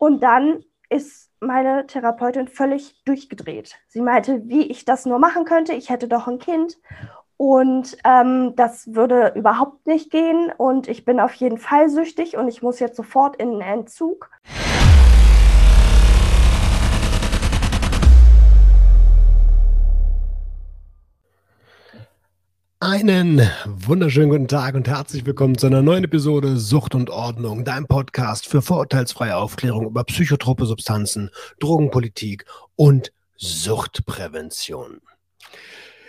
Und dann ist meine Therapeutin völlig durchgedreht. Sie meinte, wie ich das nur machen könnte. Ich hätte doch ein Kind und ähm, das würde überhaupt nicht gehen. Und ich bin auf jeden Fall süchtig und ich muss jetzt sofort in den Entzug. Einen wunderschönen guten Tag und herzlich willkommen zu einer neuen Episode Sucht und Ordnung, dein Podcast für vorurteilsfreie Aufklärung über psychotrope Substanzen, Drogenpolitik und Suchtprävention.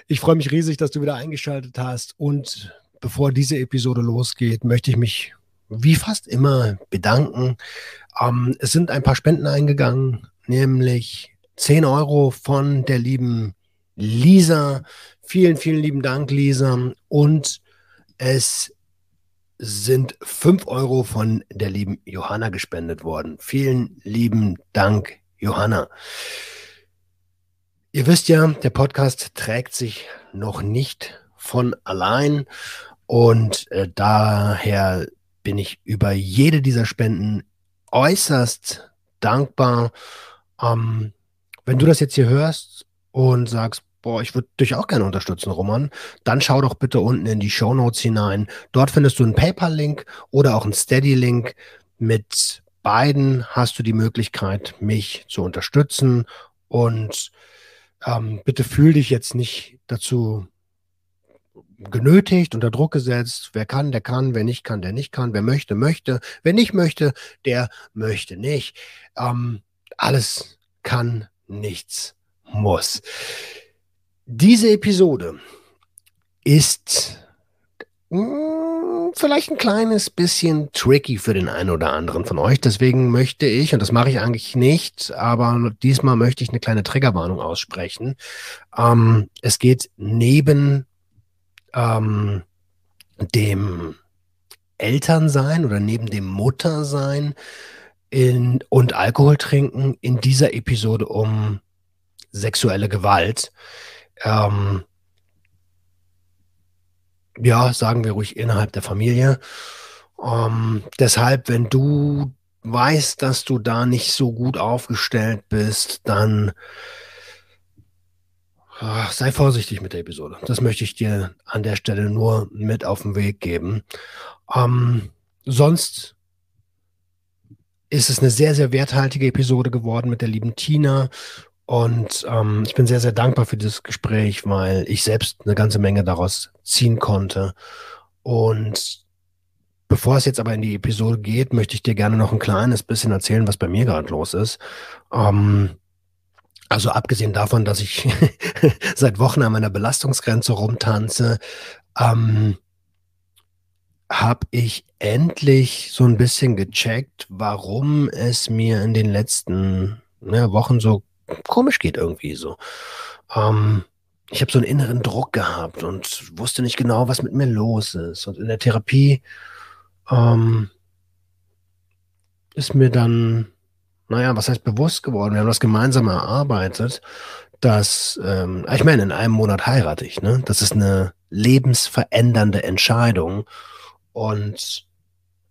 Ich freue mich riesig, dass du wieder eingeschaltet hast und bevor diese Episode losgeht, möchte ich mich wie fast immer bedanken. Ähm, es sind ein paar Spenden eingegangen, nämlich 10 Euro von der lieben Lisa. Vielen, vielen lieben Dank, Lisa. Und es sind 5 Euro von der lieben Johanna gespendet worden. Vielen lieben Dank, Johanna. Ihr wisst ja, der Podcast trägt sich noch nicht von allein und äh, daher bin ich über jede dieser Spenden äußerst dankbar. Ähm, wenn du das jetzt hier hörst und sagst, boah, ich würde dich auch gerne unterstützen, Roman, dann schau doch bitte unten in die Show Notes hinein. Dort findest du einen PayPal-Link oder auch einen Steady-Link. Mit beiden hast du die Möglichkeit, mich zu unterstützen. Und ähm, bitte fühl dich jetzt nicht dazu genötigt, unter Druck gesetzt. Wer kann, der kann. Wer nicht kann, der nicht kann. Wer möchte, möchte. Wer nicht möchte, der möchte nicht. Ähm, alles kann, nichts muss. Diese Episode ist mh, hm, vielleicht ein kleines bisschen tricky für den einen oder anderen von euch. Deswegen möchte ich, und das mache ich eigentlich nicht, aber diesmal möchte ich eine kleine Triggerwarnung aussprechen. Ähm, es geht neben ähm, dem Elternsein oder neben dem Muttersein in, und Alkohol trinken in dieser Episode um sexuelle Gewalt. Ähm, ja, sagen wir ruhig innerhalb der Familie. Ähm, deshalb, wenn du weißt, dass du da nicht so gut aufgestellt bist, dann ach, sei vorsichtig mit der Episode. Das möchte ich dir an der Stelle nur mit auf den Weg geben. Ähm, sonst ist es eine sehr, sehr werthaltige Episode geworden mit der lieben Tina und ähm, ich bin sehr, sehr dankbar für dieses Gespräch, weil ich selbst eine ganze Menge daraus ziehen konnte. Und bevor es jetzt aber in die Episode geht, möchte ich dir gerne noch ein kleines bisschen erzählen, was bei mir gerade los ist. Ähm, also abgesehen davon, dass ich seit Wochen an meiner Belastungsgrenze rumtanze, ähm, habe ich endlich so ein bisschen gecheckt, warum es mir in den letzten ne, Wochen so komisch geht irgendwie so. Ähm, ich habe so einen inneren Druck gehabt und wusste nicht genau, was mit mir los ist. Und in der Therapie ähm, ist mir dann, naja, was heißt bewusst geworden? Wir haben das gemeinsam erarbeitet, dass, ähm, ich meine, in einem Monat heirate ich, ne? Das ist eine lebensverändernde Entscheidung. Und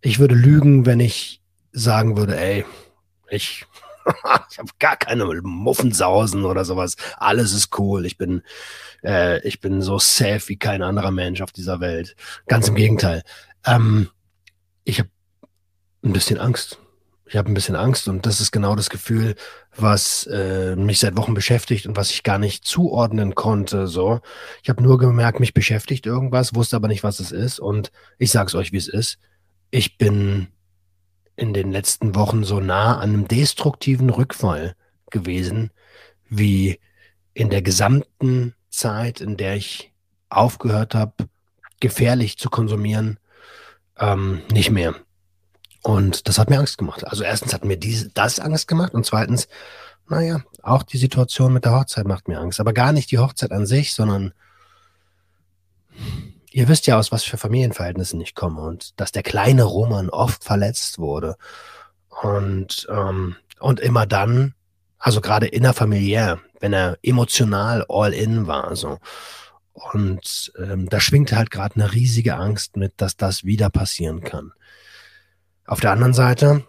ich würde lügen, wenn ich sagen würde, ey, ich ich habe gar keine Muffensausen oder sowas. Alles ist cool. Ich bin, äh, ich bin so safe wie kein anderer Mensch auf dieser Welt. Ganz im Gegenteil. Ähm, ich habe ein bisschen Angst. Ich habe ein bisschen Angst und das ist genau das Gefühl, was äh, mich seit Wochen beschäftigt und was ich gar nicht zuordnen konnte. So, ich habe nur gemerkt, mich beschäftigt irgendwas, wusste aber nicht, was es ist und ich sage es euch, wie es ist. Ich bin in den letzten Wochen so nah an einem destruktiven Rückfall gewesen, wie in der gesamten Zeit, in der ich aufgehört habe, gefährlich zu konsumieren, ähm, nicht mehr. Und das hat mir Angst gemacht. Also erstens hat mir diese, das Angst gemacht und zweitens, naja, auch die Situation mit der Hochzeit macht mir Angst. Aber gar nicht die Hochzeit an sich, sondern ihr wisst ja, aus was für Familienverhältnissen ich komme und dass der kleine Roman oft verletzt wurde. Und, ähm, und immer dann, also gerade innerfamiliär, wenn er emotional all in war, so. Und ähm, da schwingt halt gerade eine riesige Angst mit, dass das wieder passieren kann. Auf der anderen Seite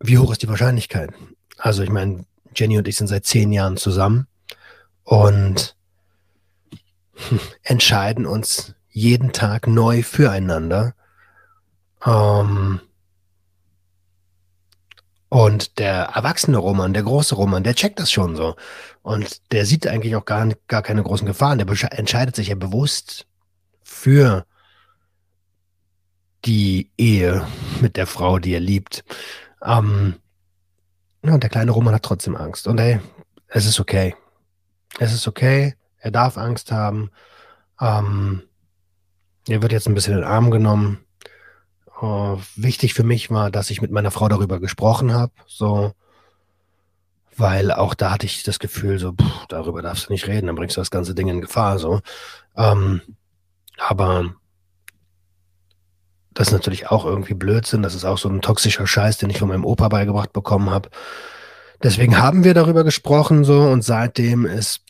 wie hoch ist die Wahrscheinlichkeit? Also ich meine, Jenny und ich sind seit zehn Jahren zusammen und entscheiden uns jeden Tag neu füreinander. Ähm, und der erwachsene Roman, der große Roman, der checkt das schon so. Und der sieht eigentlich auch gar, gar keine großen Gefahren. Der entscheidet sich ja bewusst für die Ehe mit der Frau, die er liebt. Ähm, ja, und der kleine Roman hat trotzdem Angst. Und ey, es ist okay. Es ist okay. Er darf Angst haben. Ähm, er wird jetzt ein bisschen in den Arm genommen. Uh, wichtig für mich war, dass ich mit meiner Frau darüber gesprochen habe, so, weil auch da hatte ich das Gefühl, so, pff, darüber darfst du nicht reden, dann bringst du das ganze Ding in Gefahr, so. Ähm, aber das ist natürlich auch irgendwie Blödsinn. Das ist auch so ein toxischer Scheiß, den ich von meinem Opa beigebracht bekommen habe. Deswegen haben wir darüber gesprochen so und seitdem ist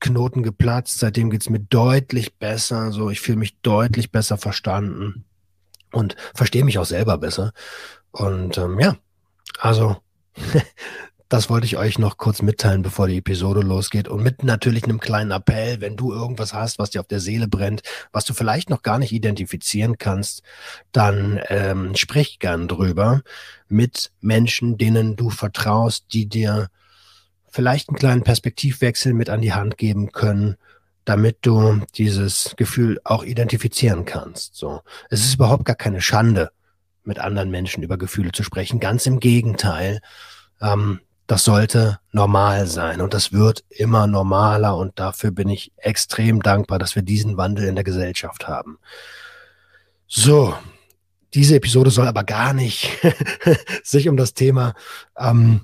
Knoten geplatzt. Seitdem geht's mir deutlich besser. So, ich fühle mich deutlich besser verstanden und verstehe mich auch selber besser. Und ähm, ja, also Das wollte ich euch noch kurz mitteilen, bevor die Episode losgeht. Und mit natürlich einem kleinen Appell, wenn du irgendwas hast, was dir auf der Seele brennt, was du vielleicht noch gar nicht identifizieren kannst, dann ähm, sprich gern drüber mit Menschen, denen du vertraust, die dir vielleicht einen kleinen Perspektivwechsel mit an die Hand geben können, damit du dieses Gefühl auch identifizieren kannst. So, es ist überhaupt gar keine Schande, mit anderen Menschen über Gefühle zu sprechen. Ganz im Gegenteil. Ähm, das sollte normal sein und das wird immer normaler und dafür bin ich extrem dankbar, dass wir diesen Wandel in der Gesellschaft haben. So, diese Episode soll aber gar nicht sich um das Thema, ähm,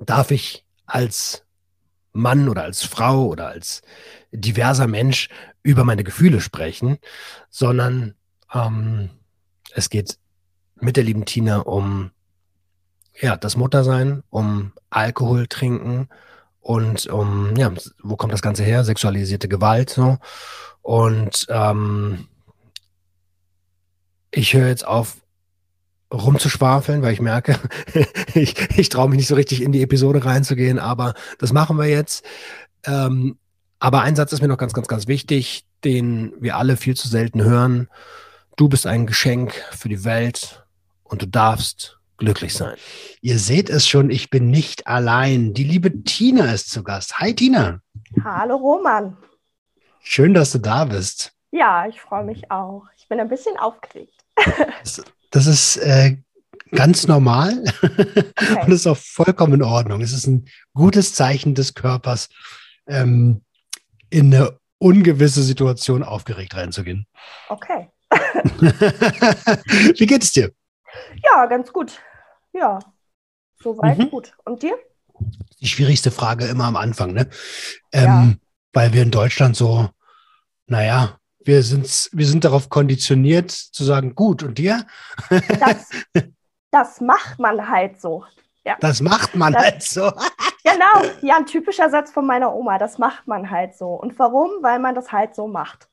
darf ich als Mann oder als Frau oder als diverser Mensch über meine Gefühle sprechen, sondern ähm, es geht mit der lieben Tina um ja, das Muttersein, um Alkohol trinken und um, ja, wo kommt das Ganze her? Sexualisierte Gewalt so. Und ähm, ich höre jetzt auf, rumzuschwafeln, weil ich merke, ich, ich traue mich nicht so richtig in die Episode reinzugehen, aber das machen wir jetzt. Ähm, aber ein Satz ist mir noch ganz, ganz, ganz wichtig, den wir alle viel zu selten hören. Du bist ein Geschenk für die Welt und du darfst glücklich sein. Ihr seht es schon, ich bin nicht allein. Die liebe Tina ist zu Gast. Hi Tina. Hallo Roman. Schön, dass du da bist. Ja, ich freue mich auch. Ich bin ein bisschen aufgeregt. Das, ist äh, ganz normal okay. und ist auch vollkommen in Ordnung. Es ist ein gutes Zeichen des Körpers, ähm, in eine ungewisse Situation aufgeregt reinzugehen. Okay. Wie geht es dir? Ja, ganz gut. Ja, soweit mhm. gut. Und dir? Die schwierigste Frage immer am Anfang, ne? Ähm, ja. Weil wir in Deutschland so, naja, wir sind, wir sind darauf konditioniert zu sagen, gut, und dir? Das, das macht man halt so. Ja. Das macht man das, halt so. genau, ja, ein typischer Satz von meiner Oma, das macht man halt so. Und warum? Weil man das halt so macht.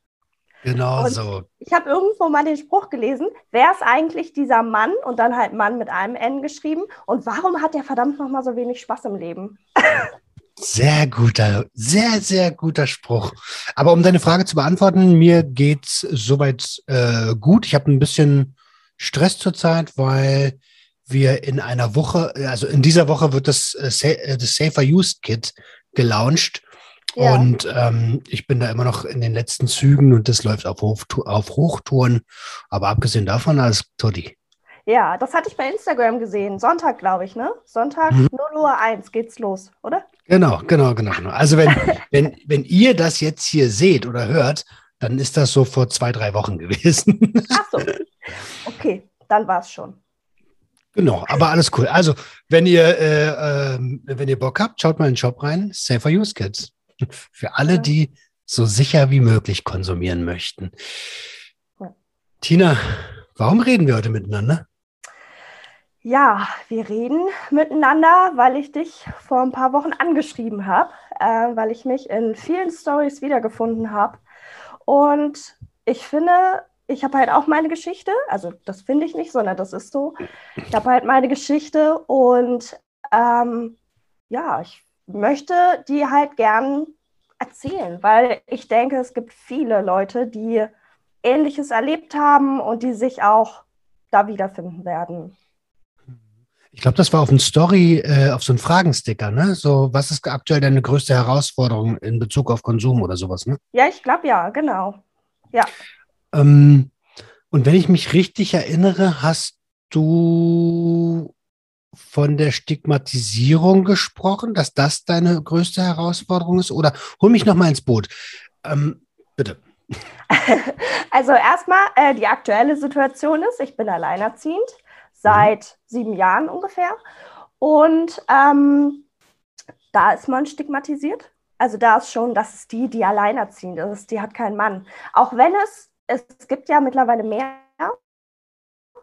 Genau und so. Ich habe irgendwo mal den Spruch gelesen, wer ist eigentlich dieser Mann und dann halt Mann mit einem N geschrieben und warum hat der verdammt nochmal so wenig Spaß im Leben? Sehr guter, sehr, sehr guter Spruch. Aber um deine Frage zu beantworten, mir geht's soweit äh, gut. Ich habe ein bisschen Stress zurzeit, weil wir in einer Woche, also in dieser Woche wird das, äh, das Safer Used Kit gelauncht. Ja. Und ähm, ich bin da immer noch in den letzten Zügen und das läuft auf, Hoch, auf Hochtouren. Aber abgesehen davon alles Toddy. Ja, das hatte ich bei Instagram gesehen. Sonntag, glaube ich, ne? Sonntag mhm. 0 Uhr 1 geht's los, oder? Genau, genau, genau, genau. Also wenn, wenn, wenn ihr das jetzt hier seht oder hört, dann ist das so vor zwei, drei Wochen gewesen. Ach so. Okay, dann war es schon. Genau, aber alles cool. Also, wenn ihr, äh, äh, wenn ihr Bock habt, schaut mal in den Shop rein. Safer Use Kids. Für alle, die so sicher wie möglich konsumieren möchten. Ja. Tina, warum reden wir heute miteinander? Ja, wir reden miteinander, weil ich dich vor ein paar Wochen angeschrieben habe, äh, weil ich mich in vielen Stories wiedergefunden habe. Und ich finde, ich habe halt auch meine Geschichte. Also das finde ich nicht, sondern das ist so. Ich habe halt meine Geschichte und ähm, ja, ich möchte die halt gern erzählen, weil ich denke, es gibt viele Leute, die Ähnliches erlebt haben und die sich auch da wiederfinden werden. Ich glaube, das war auf ein Story, äh, auf so einen Fragensticker, ne? So, was ist aktuell deine größte Herausforderung in Bezug auf Konsum oder sowas, ne? Ja, ich glaube ja, genau. Ja. Ähm, und wenn ich mich richtig erinnere, hast du von der Stigmatisierung gesprochen, dass das deine größte Herausforderung ist? Oder hol mich noch mal ins Boot. Ähm, bitte. Also erstmal, äh, die aktuelle Situation ist, ich bin alleinerziehend seit sieben Jahren ungefähr. Und ähm, da ist man stigmatisiert. Also da ist schon, das ist die, die alleinerziehend ist, die hat keinen Mann. Auch wenn es, es gibt ja mittlerweile mehr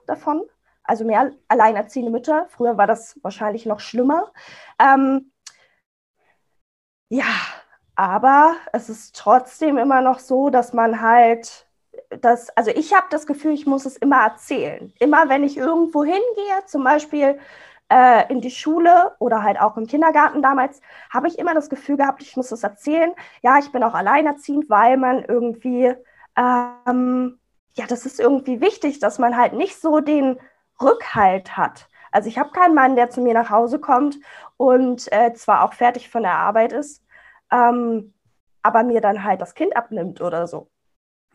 davon, also mehr alleinerziehende Mütter. Früher war das wahrscheinlich noch schlimmer. Ähm, ja, aber es ist trotzdem immer noch so, dass man halt das, also ich habe das Gefühl, ich muss es immer erzählen. Immer wenn ich irgendwo hingehe, zum Beispiel äh, in die Schule oder halt auch im Kindergarten damals, habe ich immer das Gefühl gehabt, ich muss es erzählen. Ja, ich bin auch alleinerziehend, weil man irgendwie, ähm, ja, das ist irgendwie wichtig, dass man halt nicht so den Rückhalt hat. Also ich habe keinen Mann, der zu mir nach Hause kommt und äh, zwar auch fertig von der Arbeit ist, ähm, aber mir dann halt das Kind abnimmt oder so.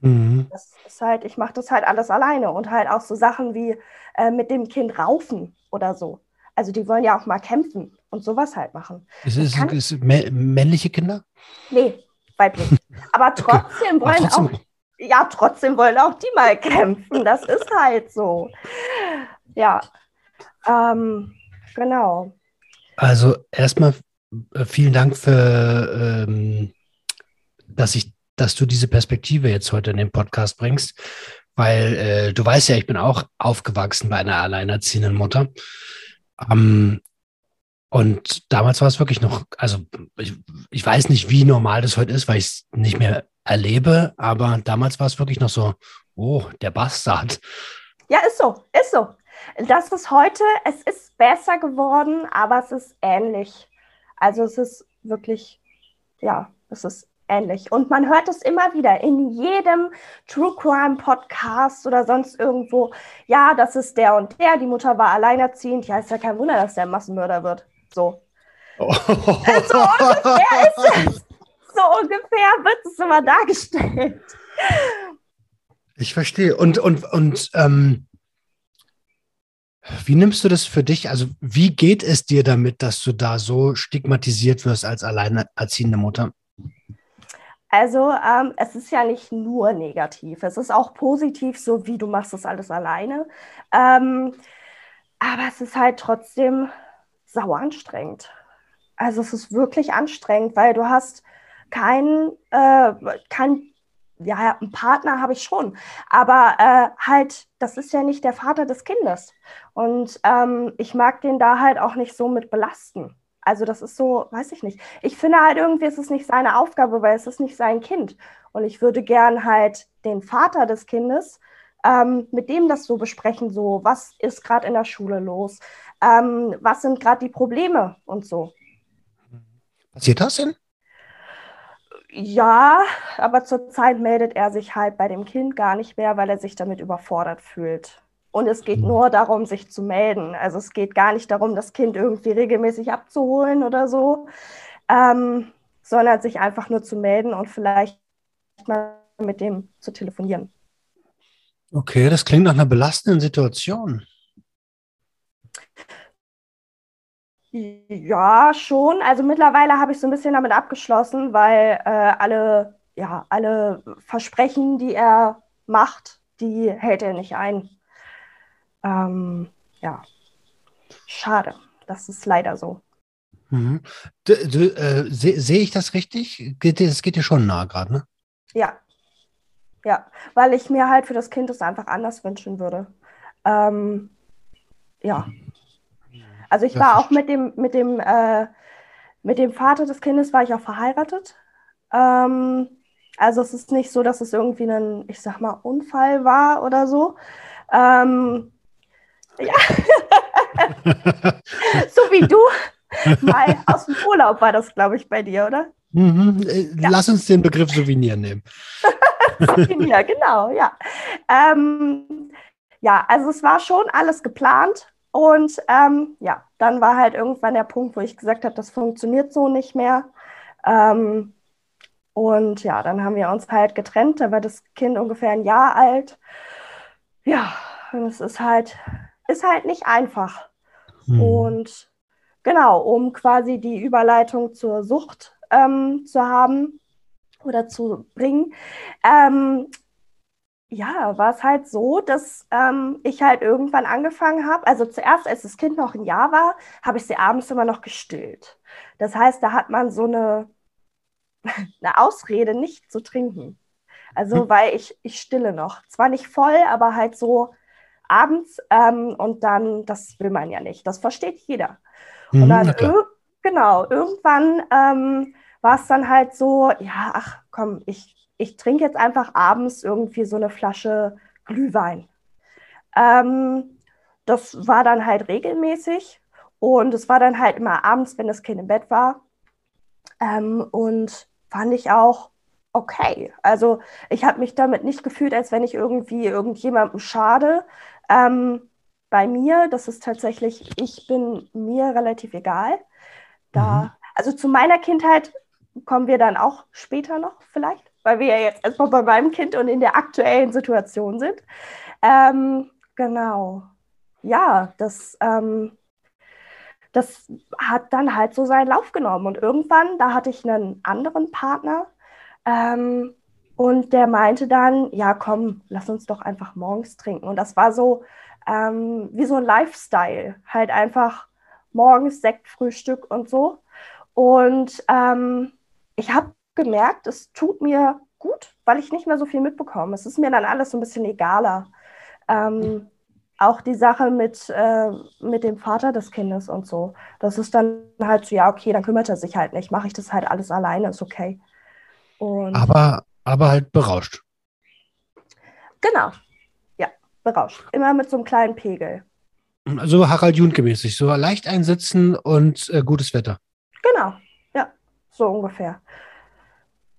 Mhm. Das ist halt, ich mache das halt alles alleine und halt auch so Sachen wie äh, mit dem Kind raufen oder so. Also die wollen ja auch mal kämpfen und sowas halt machen. Ist es kann... ist männliche Kinder? Nee, weiblich. Aber trotzdem okay. wollen Aber trotzdem... auch, ja, trotzdem wollen auch die mal kämpfen. Das ist halt so. Ja, ähm, genau. Also erstmal äh, vielen Dank für, ähm, dass ich dass du diese Perspektive jetzt heute in den Podcast bringst, weil äh, du weißt ja, ich bin auch aufgewachsen bei einer alleinerziehenden Mutter. Ähm, und damals war es wirklich noch, also ich, ich weiß nicht, wie normal das heute ist, weil ich es nicht mehr erlebe, aber damals war es wirklich noch so, oh, der Bastard. Ja, ist so, ist so. Das ist heute, es ist besser geworden, aber es ist ähnlich. Also es ist wirklich, ja, es ist ähnlich. Und man hört es immer wieder in jedem True Crime Podcast oder sonst irgendwo. Ja, das ist der und der, die Mutter war alleinerziehend. Ja, ist ja kein Wunder, dass der Massenmörder wird. So. Oh. So ungefähr ist es. So ungefähr wird es immer dargestellt. Ich verstehe. Und, und, und ähm, wie nimmst du das für dich? Also, wie geht es dir damit, dass du da so stigmatisiert wirst als alleinerziehende Mutter? Also ähm, es ist ja nicht nur negativ, es ist auch positiv, so wie du machst das alles alleine. Ähm, aber es ist halt trotzdem sauer anstrengend. Also es ist wirklich anstrengend, weil du hast keinen, äh, kein, ja, einen Partner habe ich schon, aber äh, halt, das ist ja nicht der Vater des Kindes. Und ähm, ich mag den da halt auch nicht so mit belasten. Also das ist so, weiß ich nicht. Ich finde halt irgendwie ist es nicht seine Aufgabe, weil es ist nicht sein Kind. Und ich würde gern halt den Vater des Kindes ähm, mit dem das so besprechen, so was ist gerade in der Schule los, ähm, was sind gerade die Probleme und so. Passiert das denn? Ja, aber zurzeit meldet er sich halt bei dem Kind gar nicht mehr, weil er sich damit überfordert fühlt. Und es geht mhm. nur darum, sich zu melden. Also es geht gar nicht darum, das Kind irgendwie regelmäßig abzuholen oder so, ähm, sondern sich einfach nur zu melden und vielleicht mal mit dem zu telefonieren. Okay, das klingt nach einer belastenden Situation. Ja, schon. Also mittlerweile habe ich so ein bisschen damit abgeschlossen, weil äh, alle, ja, alle Versprechen, die er macht, die hält er nicht ein. Ähm, ja, schade. Das ist leider so. Mhm. Äh, Sehe seh ich das richtig? Das geht dir schon nah gerade, ne? Ja. Ja, weil ich mir halt für das Kind das einfach anders wünschen würde. Ähm, ja. Also ich war auch mit dem, mit dem, äh, mit dem Vater des Kindes war ich auch verheiratet. Ähm, Also es ist nicht so, dass es irgendwie ein, ich sag mal, Unfall war oder so. Ähm, ja. so wie du mal aus dem Urlaub war das, glaube ich, bei dir, oder? Mhm. Äh, ja. Lass uns den Begriff Souvenir nehmen. Souvenir, genau, ja. Ähm, ja, also es war schon alles geplant. Und ähm, ja, dann war halt irgendwann der Punkt, wo ich gesagt habe, das funktioniert so nicht mehr. Ähm, und ja, dann haben wir uns halt getrennt. Da war das Kind ungefähr ein Jahr alt. Ja, und es ist halt, ist halt nicht einfach. Hm. Und genau, um quasi die Überleitung zur Sucht ähm, zu haben oder zu bringen, ähm, ja, war es halt so, dass ähm, ich halt irgendwann angefangen habe. Also zuerst, als das Kind noch ein Jahr war, habe ich sie abends immer noch gestillt. Das heißt, da hat man so eine, eine Ausrede, nicht zu trinken. Also, hm. weil ich, ich stille noch. Zwar nicht voll, aber halt so abends ähm, und dann, das will man ja nicht. Das versteht jeder. Mhm, und dann, genau, irgendwann ähm, war es dann halt so, ja, ach komm, ich ich trinke jetzt einfach abends irgendwie so eine Flasche Glühwein. Ähm, das war dann halt regelmäßig und es war dann halt immer abends, wenn das Kind im Bett war. Ähm, und fand ich auch okay. Also ich habe mich damit nicht gefühlt, als wenn ich irgendwie irgendjemandem schade. Ähm, bei mir, das ist tatsächlich, ich bin mir relativ egal. Da, mhm. also zu meiner Kindheit kommen wir dann auch später noch vielleicht weil wir ja jetzt erstmal bei meinem Kind und in der aktuellen Situation sind. Ähm, genau. Ja, das, ähm, das hat dann halt so seinen Lauf genommen. Und irgendwann, da hatte ich einen anderen Partner ähm, und der meinte dann, ja, komm, lass uns doch einfach morgens trinken. Und das war so ähm, wie so ein Lifestyle, halt einfach morgens Sekt, Frühstück und so. Und ähm, ich habe gemerkt, es tut mir gut, weil ich nicht mehr so viel mitbekomme. Es ist mir dann alles so ein bisschen egaler. Ähm, auch die Sache mit, äh, mit dem Vater des Kindes und so. Das ist dann halt so, ja, okay, dann kümmert er sich halt nicht. Mache ich das halt alles alleine, ist okay. Und aber, aber halt berauscht. Genau. Ja, berauscht. Immer mit so einem kleinen Pegel. Also Harald Junke mäßig, so leicht einsitzen und äh, gutes Wetter. Genau, ja, so ungefähr.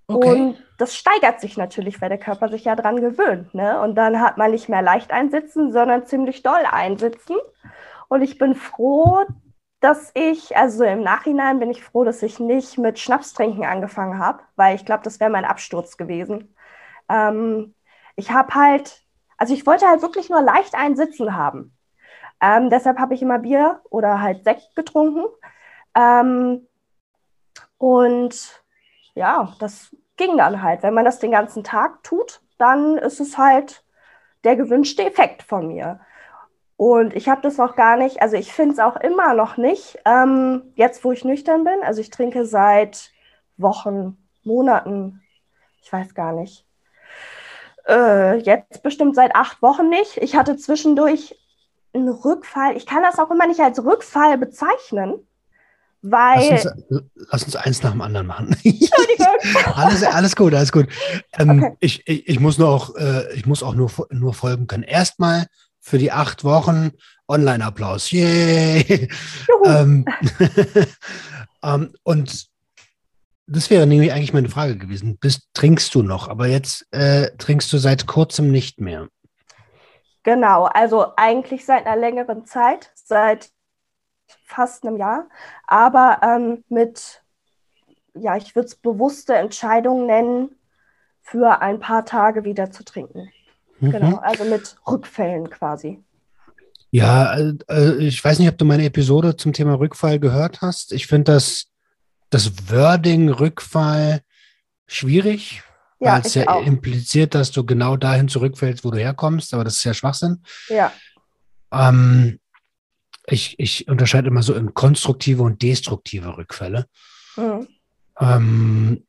Okay. Und das steigert sich natürlich, weil der Körper sich ja dran gewöhnt. Ne? Und dann hat man nicht mehr leicht einsitzen, sondern ziemlich doll einsitzen. Und ich bin froh, dass ich, also im Nachhinein bin ich froh, dass ich nicht mit Schnapstrinken angefangen habe, weil ich glaube, das wäre mein Absturz gewesen. Ähm, ich habe halt, also ich wollte halt wirklich nur leicht einsitzen haben. Ähm, deshalb habe ich immer Bier oder halt Sekt getrunken. Ähm, und ja, das ging dann halt. Wenn man das den ganzen Tag tut, dann ist es halt der gewünschte Effekt von mir. Und ich habe das noch gar nicht, also ich finde es auch immer noch nicht, ähm, jetzt wo ich nüchtern bin. Also ich trinke seit Wochen, Monaten, ich weiß gar nicht. Äh, jetzt bestimmt seit acht Wochen nicht. Ich hatte zwischendurch einen Rückfall. Ich kann das auch immer nicht als Rückfall bezeichnen. Weil. Lass uns, lass uns eins nach dem anderen machen. Entschuldigung. alles, alles gut, alles gut. Ähm, okay. ich, ich, ich, muss nur auch, äh, ich muss auch nur, nur folgen können. Erstmal für die acht Wochen Online-Applaus. Yay! ähm, ähm, und das wäre nämlich eigentlich meine Frage gewesen. Bist, trinkst du noch? Aber jetzt äh, trinkst du seit kurzem nicht mehr. Genau, also eigentlich seit einer längeren Zeit, seit fast einem Jahr, aber ähm, mit, ja, ich würde es bewusste Entscheidungen nennen, für ein paar Tage wieder zu trinken. Mhm. Genau, also mit Rückfällen quasi. Ja, äh, äh, ich weiß nicht, ob du meine Episode zum Thema Rückfall gehört hast. Ich finde das, das Wording Rückfall schwierig, ja, weil es ja auch. impliziert, dass du genau dahin zurückfällst, wo du herkommst, aber das ist ja Schwachsinn. Ja. Ähm, ich, ich unterscheide immer so in konstruktive und destruktive Rückfälle. Mhm. Ähm,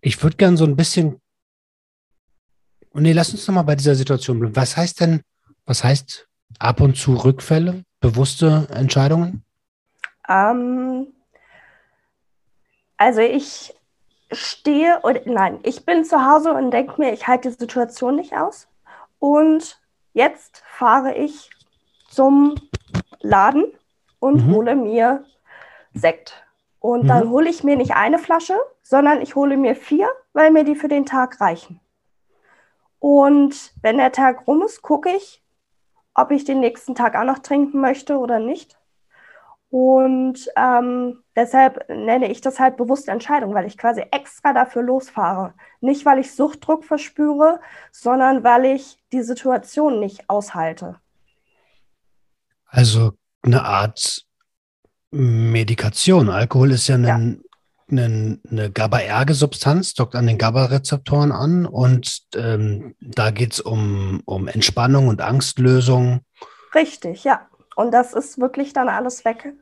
ich würde gerne so ein bisschen. Nee, lass uns nochmal bei dieser Situation bleiben. Was heißt denn, was heißt ab und zu Rückfälle? Bewusste Entscheidungen? Ähm, also ich stehe und nein, ich bin zu Hause und denke mir, ich halte die Situation nicht aus. Und jetzt fahre ich zum Laden und mhm. hole mir Sekt. Und mhm. dann hole ich mir nicht eine Flasche, sondern ich hole mir vier, weil mir die für den Tag reichen. Und wenn der Tag rum ist, gucke ich, ob ich den nächsten Tag auch noch trinken möchte oder nicht. Und ähm, deshalb nenne ich das halt bewusste Entscheidung, weil ich quasi extra dafür losfahre. Nicht, weil ich Suchtdruck verspüre, sondern weil ich die Situation nicht aushalte. Also eine Art Medikation. Alkohol ist ja, ein, ja. Eine, eine GABA-Erge-Substanz, dockt an den GABA-Rezeptoren an und ähm, da geht es um, um Entspannung und Angstlösung. Richtig, ja. Und das ist wirklich dann alles weg.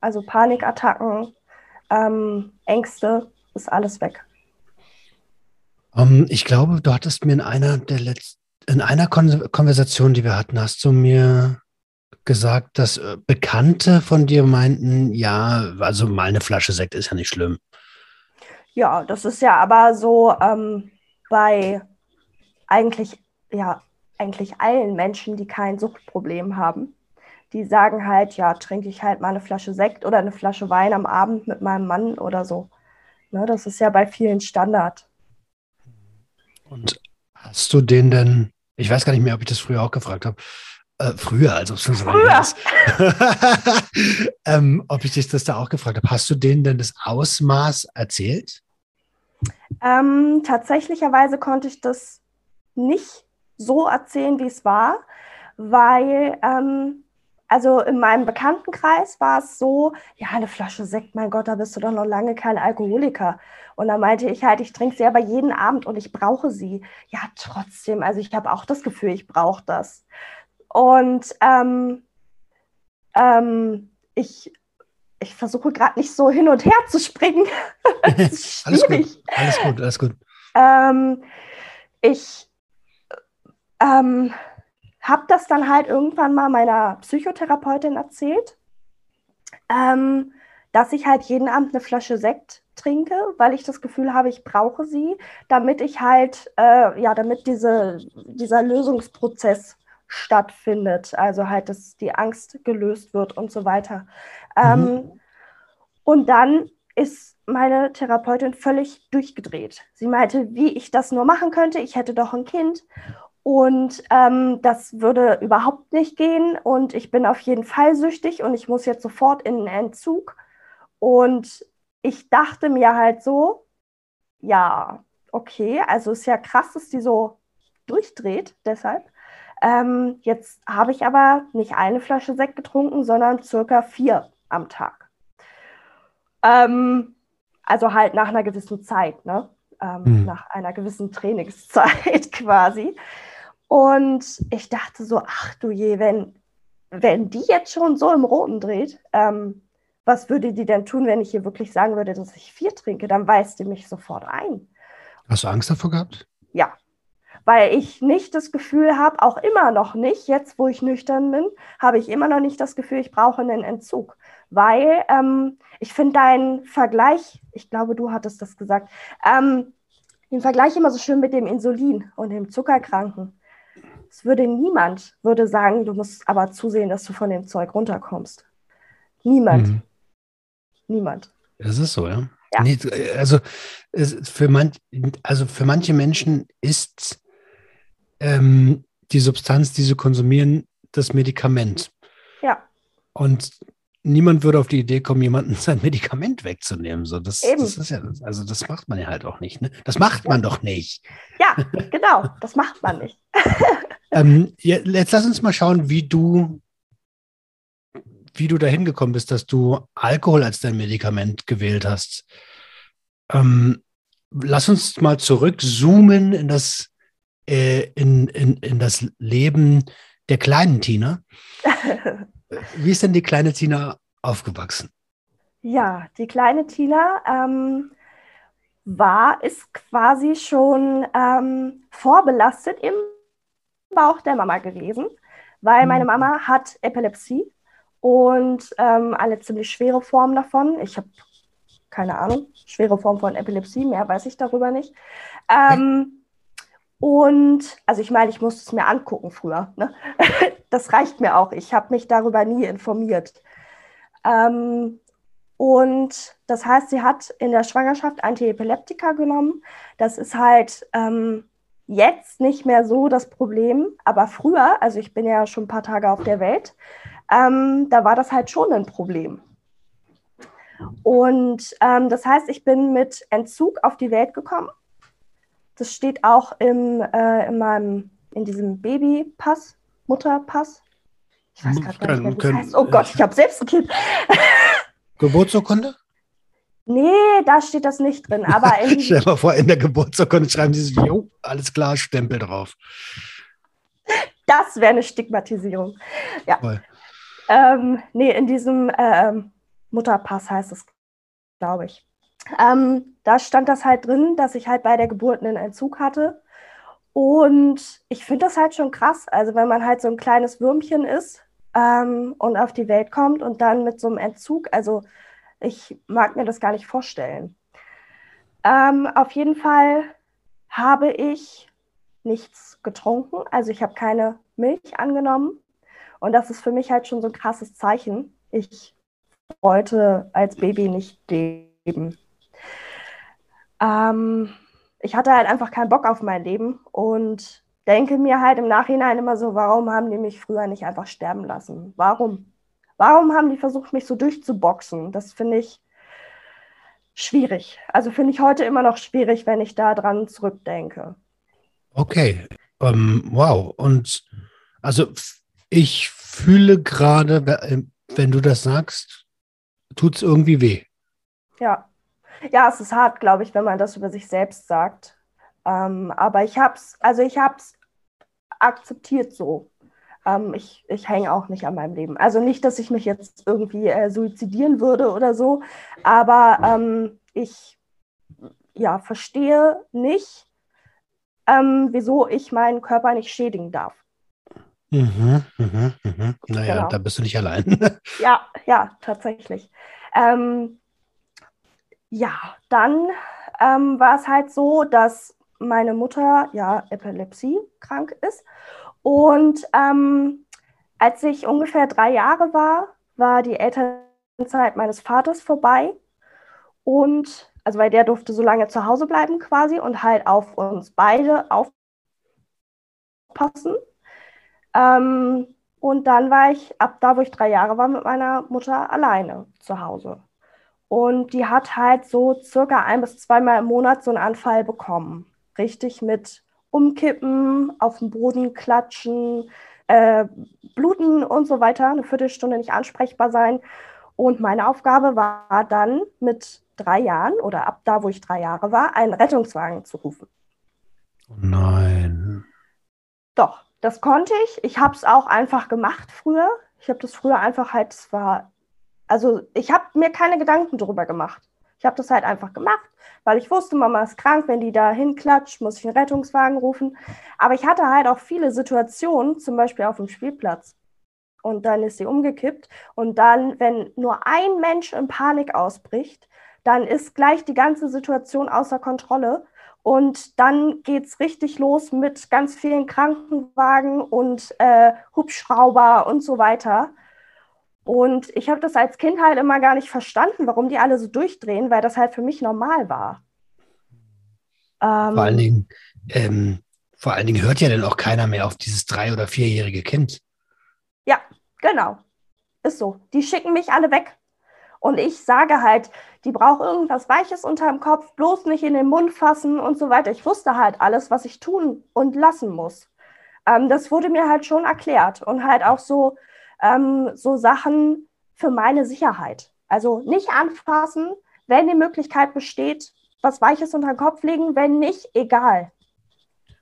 Also Panikattacken, ähm, Ängste, ist alles weg. Um, ähm, ich glaube, du hattest mir in einer der letzten, in einer Kon Konversation, die wir hatten, hast du mir gesagt, dass äh, Bekannte von dir meinten, ja, also mal eine Flasche Sekt ist ja nicht schlimm. Ja, das ist ja aber so ähm, bei eigentlich, ja, eigentlich allen Menschen, die kein Suchtproblem haben die sagen halt, ja, trinke ich halt mal eine Flasche Sekt oder eine Flasche Wein am Abend mit meinem Mann oder so. Ne, das ist ja bei vielen Standard. Und hast du den denn, ich weiß gar nicht mehr, ob ich das früher auch gefragt habe, äh, früher, also schon so lange her ist, ähm, ob ich dich das da auch gefragt habe, hast du denen denn das Ausmaß erzählt? Ähm, tatsächlicherweise konnte ich das nicht so erzählen, wie es war, weil ähm, also in meinem Bekanntenkreis war es so, ja, eine Flasche Sekt, mein Gott, da bist du doch noch lange kein Alkoholiker. Und da meinte ich halt, ich trinke sie aber jeden Abend und ich brauche sie. Ja, trotzdem, also ich habe auch das Gefühl, ich brauche das. Und ähm, ähm, ich, ich versuche gerade nicht so hin und her zu springen. alles gut, alles gut, alles gut. Ähm, ich ähm, habe das dann halt irgendwann mal meiner Psychotherapeutin erzählt, ähm, dass ich halt jeden Abend eine Flasche Sekt trinke, weil ich das Gefühl habe, ich brauche sie, damit ich halt, äh, ja, damit diese, dieser Lösungsprozess stattfindet, also halt, dass die Angst gelöst wird und so weiter. Mhm. Ähm, und dann ist meine Therapeutin völlig durchgedreht. Sie meinte, wie ich das nur machen könnte. Ich hätte doch ein Kind und ähm, das würde überhaupt nicht gehen. Und ich bin auf jeden Fall süchtig und ich muss jetzt sofort in den Entzug. Und ich dachte mir halt so, ja, okay, also ist ja krass, dass die so durchdreht, deshalb. Ähm, jetzt habe ich aber nicht eine Flasche Sekt getrunken, sondern circa vier am Tag. Ähm, also halt nach einer gewissen Zeit, ne? Ähm, mhm. Nach einer gewissen Trainingszeit quasi. Und ich dachte so, ach du je, wenn, wenn die jetzt schon so im Roten dreht, ähm, was würde die denn tun, wenn ich hier wirklich sagen würde, dass ich vier trinke? Dann weist die mich sofort ein. Hast du Angst davor gehabt? Ja, weil ich nicht das Gefühl habe, auch immer noch nicht, jetzt wo ich nüchtern bin, habe ich immer noch nicht das Gefühl, ich brauche einen Entzug. Weil ähm, ich finde deinen Vergleich, ich glaube, du hattest das gesagt, ähm, den Vergleich immer so schön mit dem Insulin und dem Zuckerkranken. Es würde niemand würde sagen, du musst aber zusehen, dass du von dem Zeug runterkommst. Niemand. Mhm. Niemand. Das ist so, ja. ja. Nee, also, für man, also für manche Menschen ist ähm, die Substanz, die sie konsumieren, das Medikament. Ja. Und niemand würde auf die Idee kommen, jemanden sein Medikament wegzunehmen. So, das, Eben. das ist ja, also das macht man ja halt auch nicht. Ne? Das macht man doch nicht. Ja, genau, das macht man nicht. ähm, jetzt lass uns mal schauen, wie du, wie du dahin gekommen bist, dass du Alkohol als dein Medikament gewählt hast. Ähm, lass uns mal zurückzoomen in das, äh, in, in, in das Leben der kleinen Tina. Wie ist denn die kleine Tina aufgewachsen? Ja, die kleine Tina ähm, war, ist quasi schon ähm, vorbelastet im Bauch der Mama gewesen, weil mhm. meine Mama hat Epilepsie und ähm, eine ziemlich schwere Form davon. Ich habe keine Ahnung, schwere Form von Epilepsie, mehr weiß ich darüber nicht. Ähm, und also ich meine, ich musste es mir angucken früher. Ne? Das reicht mir auch. Ich habe mich darüber nie informiert. Ähm, und das heißt, sie hat in der Schwangerschaft Antiepileptika genommen. Das ist halt ähm, jetzt nicht mehr so das Problem, aber früher, also ich bin ja schon ein paar Tage auf der Welt, ähm, da war das halt schon ein Problem. Und ähm, das heißt, ich bin mit Entzug auf die Welt gekommen. Das steht auch im, äh, in meinem, in diesem Babypass, Mutterpass. Ich weiß gerade gar nicht mehr, wie das heißt. Oh Gott, ich habe selbst ein Kind. Geburtsurkunde? Nee, da steht das nicht drin. Aber Stell dir mal vor, in der Geburtsurkunde schreiben sie sich, jo, alles klar, Stempel drauf. Das wäre eine Stigmatisierung. Ja. Ähm, nee, in diesem ähm, Mutterpass heißt es, glaube ich. Ähm, da stand das halt drin, dass ich halt bei der Geburt einen Entzug hatte. Und ich finde das halt schon krass. Also, wenn man halt so ein kleines Würmchen ist ähm, und auf die Welt kommt und dann mit so einem Entzug, also ich mag mir das gar nicht vorstellen. Ähm, auf jeden Fall habe ich nichts getrunken. Also, ich habe keine Milch angenommen. Und das ist für mich halt schon so ein krasses Zeichen. Ich wollte als Baby nicht leben. Ähm, ich hatte halt einfach keinen Bock auf mein Leben und denke mir halt im Nachhinein immer so, warum haben die mich früher nicht einfach sterben lassen? Warum? Warum haben die versucht, mich so durchzuboxen? Das finde ich schwierig. Also finde ich heute immer noch schwierig, wenn ich da dran zurückdenke. Okay, um, ähm, wow. Und also ich fühle gerade, äh, wenn du das sagst, tut es irgendwie weh. Ja. Ja, es ist hart, glaube ich, wenn man das über sich selbst sagt. Ähm, aber ich habe es, also ich habe es akzeptiert so. Ähm, ich ich hänge auch nicht an meinem Leben. Also nicht, dass ich mich jetzt irgendwie äh, suizidieren würde oder so, aber ähm, ich ja, verstehe nicht, ähm, wieso ich meinen Körper nicht schädigen darf. Mhm, mhm, mhm. Naja, genau. da bist du nicht allein. ja, ja, tatsächlich. Ähm, ja, dann ähm, war es halt so, dass meine Mutter ja Epilepsie krank ist. Und ähm, als ich ungefähr drei Jahre war, war die Elternzeit meines Vaters vorbei. Und also weil der durfte so lange zu Hause bleiben quasi und halt auf uns beide aufpassen. Ähm, und dann war ich ab da, wo ich drei Jahre war, mit meiner Mutter alleine zu Hause. Und die hat halt so circa ein bis zweimal im Monat so einen Anfall bekommen. Richtig mit Umkippen, auf dem Boden klatschen, äh, bluten und so weiter, eine Viertelstunde nicht ansprechbar sein. Und meine Aufgabe war dann mit drei Jahren oder ab da, wo ich drei Jahre war, einen Rettungswagen zu rufen. Oh nein. Doch, das konnte ich. Ich habe es auch einfach gemacht früher. Ich habe das früher einfach halt, es war also ich habe mir keine Gedanken darüber gemacht. Ich habe das halt einfach gemacht, weil ich wusste, Mama ist krank, wenn die da hinklatscht, muss ich einen Rettungswagen rufen. Aber ich hatte halt auch viele Situationen, zum Beispiel auf dem Spielplatz. Und dann ist sie umgekippt. Und dann, wenn nur ein Mensch in Panik ausbricht, dann ist gleich die ganze Situation außer Kontrolle. Und dann geht es richtig los mit ganz vielen Krankenwagen und äh, Hubschrauber und so weiter. Und ich habe das als Kind halt immer gar nicht verstanden, warum die alle so durchdrehen, weil das halt für mich normal war. Ähm, vor allen Dingen, ähm, vor allen Dingen hört ja dann auch keiner mehr auf dieses drei- oder vierjährige Kind. Ja, genau. Ist so. Die schicken mich alle weg. Und ich sage halt, die braucht irgendwas Weiches unter dem Kopf, bloß nicht in den Mund fassen und so weiter. Ich wusste halt alles, was ich tun und lassen muss. Ähm, das wurde mir halt schon erklärt. Und halt auch so, ähm, so Sachen für meine Sicherheit. Also nicht anfassen, wenn die Möglichkeit besteht, was Weiches unter den Kopf legen, wenn nicht, egal.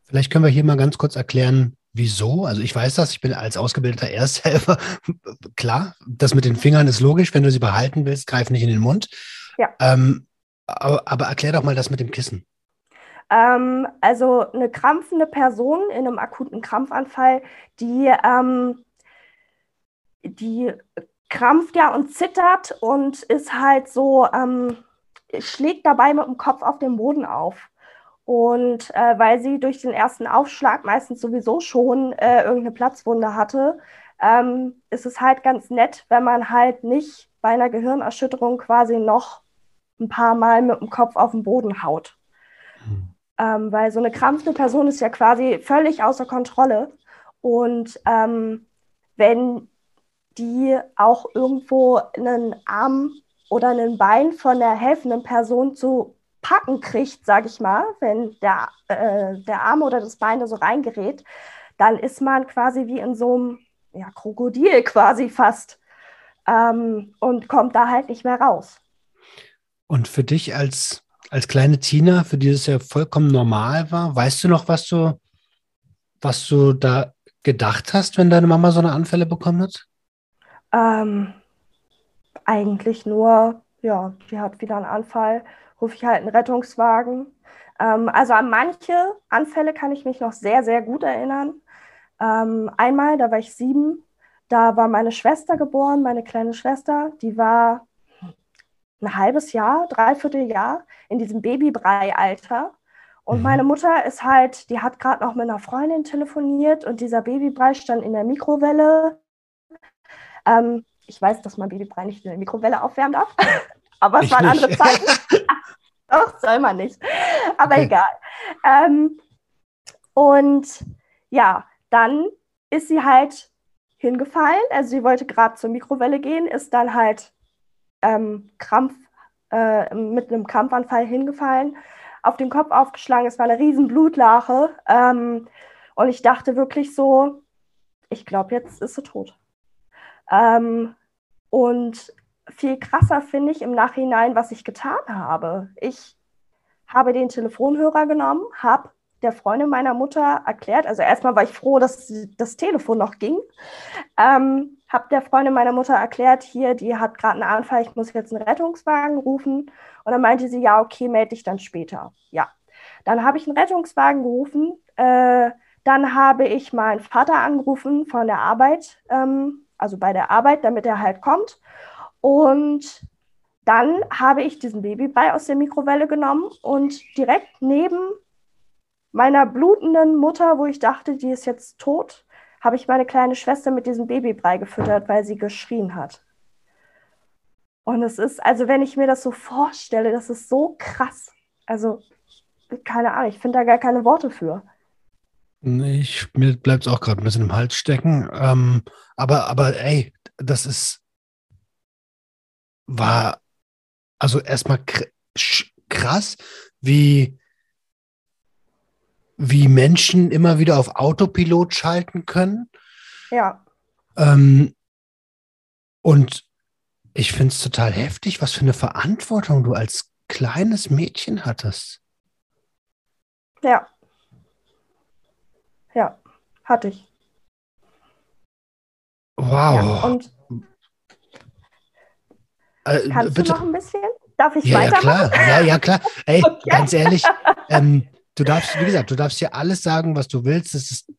Vielleicht können wir hier mal ganz kurz erklären, wieso. Also ich weiß das, ich bin als ausgebildeter Ersthelfer. Klar, das mit den Fingern ist logisch, wenn du sie behalten willst, greif nicht in den Mund. Ja. Ähm, aber, aber, erklär doch mal das mit dem Kissen. Ähm, also eine krampfende Person in einem akuten Krampfanfall, die ähm, die krampft ja und zittert und ist halt so, ähm, schlägt dabei mit dem Kopf auf den Boden auf. Und äh, weil sie durch den ersten Aufschlag meistens sowieso schon äh, irgendeine Platzwunde hatte, ähm, ist es halt ganz nett, wenn man halt nicht bei einer Gehirnerschütterung quasi noch ein paar Mal mit dem Kopf auf den Boden haut. Ähm, weil so eine krampfende Person ist ja quasi völlig außer Kontrolle. Und ähm, wenn die auch irgendwo einen Arm oder ein Bein von der helfenden Person zu packen kriegt, sage ich mal, wenn der, äh, der Arm oder das Bein da so reingerät, dann ist man quasi wie in so einem ja, Krokodil quasi fast ähm, und kommt da halt nicht mehr raus. Und für dich als, als kleine Tina, für die das ja vollkommen normal war, weißt du noch, was du, was du da gedacht hast, wenn deine Mama so eine Anfälle bekommen hat? Ähm, eigentlich nur, ja, die hat wieder einen Anfall, rufe ich halt einen Rettungswagen. Ähm, also an manche Anfälle kann ich mich noch sehr, sehr gut erinnern. Ähm, einmal, da war ich sieben, da war meine Schwester geboren, meine kleine Schwester, die war ein halbes Jahr, dreiviertel Jahr in diesem Babybrei-Alter. Und mhm. meine Mutter ist halt, die hat gerade noch mit einer Freundin telefoniert und dieser Babybrei stand in der Mikrowelle. Ähm, ich weiß, dass man Babybrei nicht in der Mikrowelle aufwärmen darf, aber es ich waren nicht. andere Zeiten. Doch, soll man nicht. Aber okay. egal. Ähm, und ja, dann ist sie halt hingefallen. Also sie wollte gerade zur Mikrowelle gehen, ist dann halt ähm, Krampf, äh, mit einem Krampfanfall hingefallen, auf den Kopf aufgeschlagen. Es war eine riesen Blutlache. Ähm, und ich dachte wirklich so, ich glaube, jetzt ist sie tot. Ähm, und viel krasser finde ich im Nachhinein, was ich getan habe. Ich habe den Telefonhörer genommen, habe der Freundin meiner Mutter erklärt, also erstmal war ich froh, dass das Telefon noch ging, ähm, habe der Freundin meiner Mutter erklärt, hier, die hat gerade einen Anfall, ich muss jetzt einen Rettungswagen rufen. Und dann meinte sie, ja, okay, melde dich dann später. Ja, dann habe ich einen Rettungswagen gerufen. Äh, dann habe ich meinen Vater angerufen von der Arbeit, ähm, also bei der Arbeit, damit er halt kommt. Und dann habe ich diesen Babybrei aus der Mikrowelle genommen und direkt neben meiner blutenden Mutter, wo ich dachte, die ist jetzt tot, habe ich meine kleine Schwester mit diesem Babybrei gefüttert, weil sie geschrien hat. Und es ist, also wenn ich mir das so vorstelle, das ist so krass. Also, keine Ahnung, ich finde da gar keine Worte für. Ich, mir bleibt es auch gerade ein bisschen im Hals stecken. Ähm, aber, aber ey, das ist, war, also erstmal krass, wie, wie Menschen immer wieder auf Autopilot schalten können. Ja. Ähm, und ich finde es total heftig, was für eine Verantwortung du als kleines Mädchen hattest. Ja. Ja, hatte ich. Wow. Ja, und äh, Kannst bitte. du noch ein bisschen? Darf ich ja, weitermachen? Ja, klar. Ja, ja, klar. Ey, okay. ganz ehrlich, ähm, du darfst, wie gesagt, du darfst hier alles sagen, was du willst. Es ist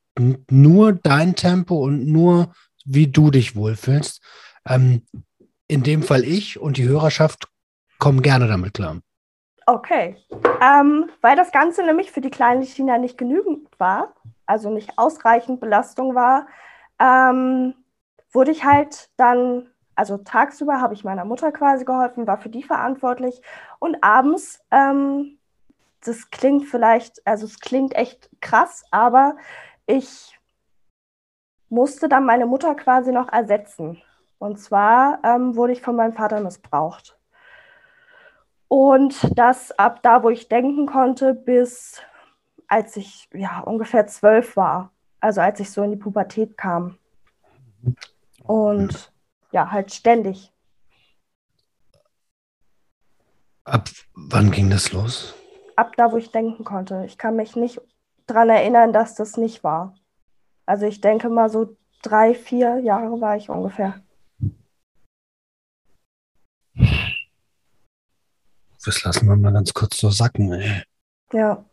nur dein Tempo und nur, wie du dich wohlfühlst. Ähm, in dem Fall ich und die Hörerschaft kommen gerne damit klar. Okay. Ähm, weil das Ganze nämlich für die kleine China nicht genügend war, also nicht ausreichend Belastung war, ähm, wurde ich halt dann, also tagsüber habe ich meiner Mutter quasi geholfen, war für die verantwortlich und abends ähm, das klingt vielleicht, also es klingt echt krass, aber ich musste dann meine Mutter quasi noch ersetzen. Und zwar ähm, wurde ich von meinem Vater missbraucht. Und das ab da, wo ich denken konnte, bis als ich ja ungefähr zwölf war. Also als ich so in die Pubertät kam. Und ja, halt ständig. Ab wann ging das los? ab da, wo ich denken konnte. Ich kann mich nicht daran erinnern, dass das nicht war. Also ich denke mal so drei, vier Jahre war ich ungefähr. Das lassen wir mal ganz kurz so sacken. Ey. Ja.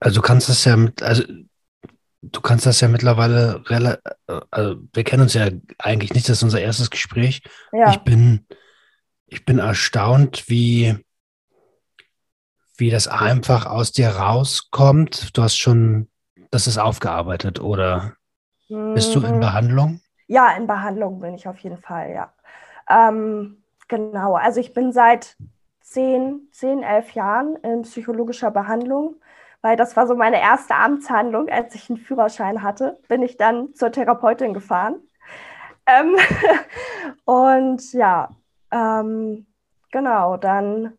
Also du kannst das ja mit, also du kannst das ja mittlerweile relativ, also wir kennen uns ja eigentlich nicht, das ist unser erstes Gespräch. Ja. Ich bin ich bin erstaunt, wie, wie das einfach aus dir rauskommt. Du hast schon, das ist aufgearbeitet oder bist du in Mhm. Behandlung? Ja, in Behandlung bin ich auf jeden Fall, ja. Ähm, genau, also ich bin seit zehn, zehn, elf Jahren in psychologischer Behandlung, weil das war so meine erste Amtshandlung, als ich einen Führerschein hatte, bin ich dann zur Therapeutin gefahren. Ähm, und ja, ähm, genau, dann,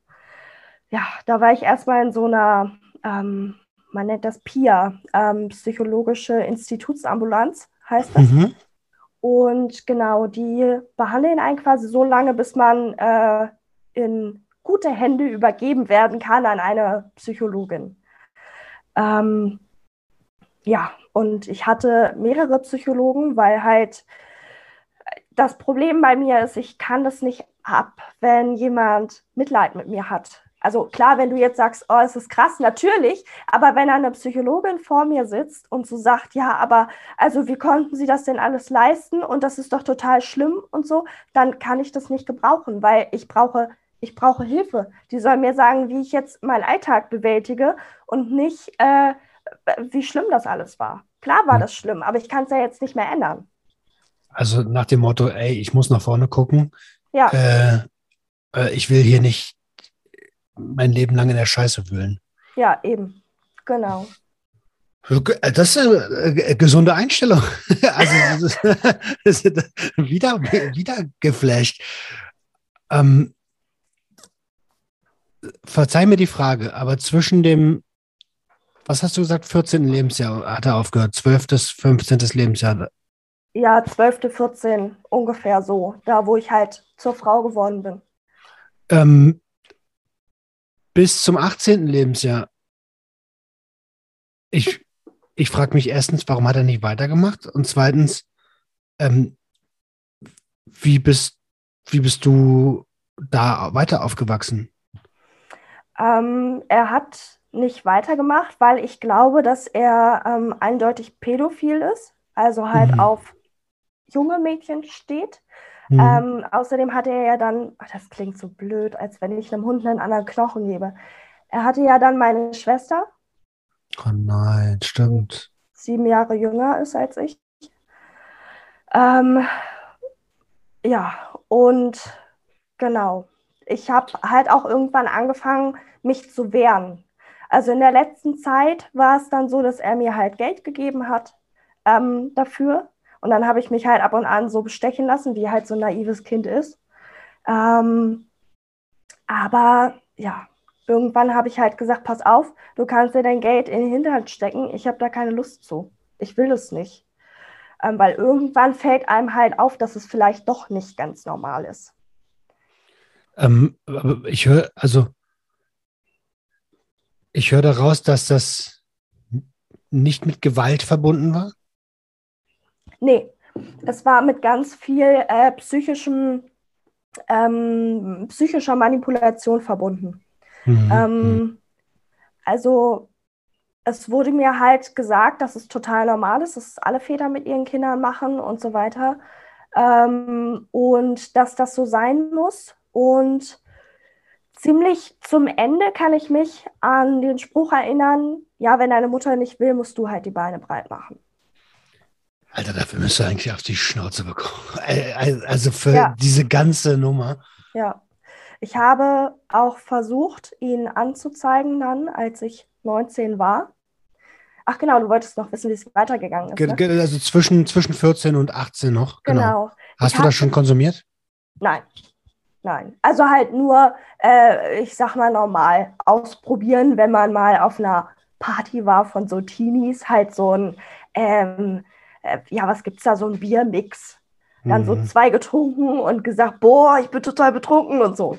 ja, da war ich erstmal in so einer, ähm, man nennt das PIA, ähm, psychologische Institutsambulanz heißt das. Mhm. Und genau, die behandeln einen quasi so lange, bis man äh, in gute Hände übergeben werden kann an eine Psychologin. Ähm, ja, und ich hatte mehrere Psychologen, weil halt das Problem bei mir ist, ich kann das nicht ab, wenn jemand Mitleid mit mir hat. Also klar, wenn du jetzt sagst, oh, es ist krass, natürlich, aber wenn eine Psychologin vor mir sitzt und so sagt, ja, aber also wie konnten sie das denn alles leisten und das ist doch total schlimm und so, dann kann ich das nicht gebrauchen, weil ich brauche, ich brauche Hilfe. Die soll mir sagen, wie ich jetzt meinen Alltag bewältige und nicht, äh, wie schlimm das alles war. Klar war das schlimm, aber ich kann es ja jetzt nicht mehr ändern. Also nach dem Motto, ey, ich muss nach vorne gucken. Ja, Äh, äh, ich will hier nicht mein Leben lang in der Scheiße wühlen. ja, eben. Genau. Das ist eine äh, gesunde Einstellung. Also das wieder, wieder geflasht. Ähm, verzeih mir die Frage, aber zwischen dem, was hast du gesagt, 14. Lebensjahr hat er aufgehört, 12. 15. Lebensjahr. Ja, 12., 14, ungefähr so. Da, wo ich halt zur Frau geworden bin. Ähm, bis zum 18. Lebensjahr. Ich, ich frage mich erstens, warum hat er nicht weitergemacht? Und zweitens, ähm, wie, bist, wie bist du da weiter aufgewachsen? Ähm, er hat nicht weitergemacht, weil ich glaube, dass er ähm, eindeutig pädophil ist, also halt Mhm. auf junge Mädchen steht. Hm. Ähm, außerdem hatte er ja dann, ach, das klingt so blöd, als wenn ich einem Hund einen anderen Knochen gebe. Er hatte ja dann meine Schwester, oh nein, stimmt. sieben Jahre jünger ist als ich. Ähm, ja, und genau. Ich habe halt auch irgendwann angefangen, mich zu wehren. Also in der letzten Zeit war es dann so, dass er mir halt Geld gegeben hat ähm, dafür. Und dann habe ich mich halt ab und an so bestechen lassen, wie halt so ein naives Kind ist. Ähm, aber ja, irgendwann habe ich halt gesagt, pass auf, du kannst dir dein Geld in den Hintern stecken. Ich habe da keine Lust zu. Ich will es nicht. Ähm, weil irgendwann fällt einem halt auf, dass es vielleicht doch nicht ganz normal ist. Ähm, aber ich höre, also ich höre daraus, dass das nicht mit Gewalt verbunden war. Nee, es war mit ganz viel äh, psychischem, ähm, psychischer Manipulation verbunden. Mhm. Ähm, also es wurde mir halt gesagt, dass es total normal ist, dass alle Väter mit ihren Kindern machen und so weiter. Ähm, und dass das so sein muss. Und ziemlich zum Ende kann ich mich an den Spruch erinnern, ja, wenn deine Mutter nicht will, musst du halt die Beine breit machen. Alter, dafür müsste eigentlich auf die Schnauze bekommen. Also für Ja. diese ganze Nummer. Ja, ich habe auch versucht, ihn anzuzeigen dann, als ich 19 war. Ach genau, du wolltest noch wissen, wie es weitergegangen ist. Ne? Also zwischen, zwischen 14 und 18 noch. Genau. Genau. Hast Ich du das schon konsumiert? Nein, nein. Also halt nur, äh, ich sag mal normal ausprobieren, wenn man mal auf einer Party war von so Teenies, halt so ein, ähm, äh, ja, was gibt's da, so ein Biermix. Dann so Mhm. zwei getrunken und gesagt, boah, ich bin total betrunken und so.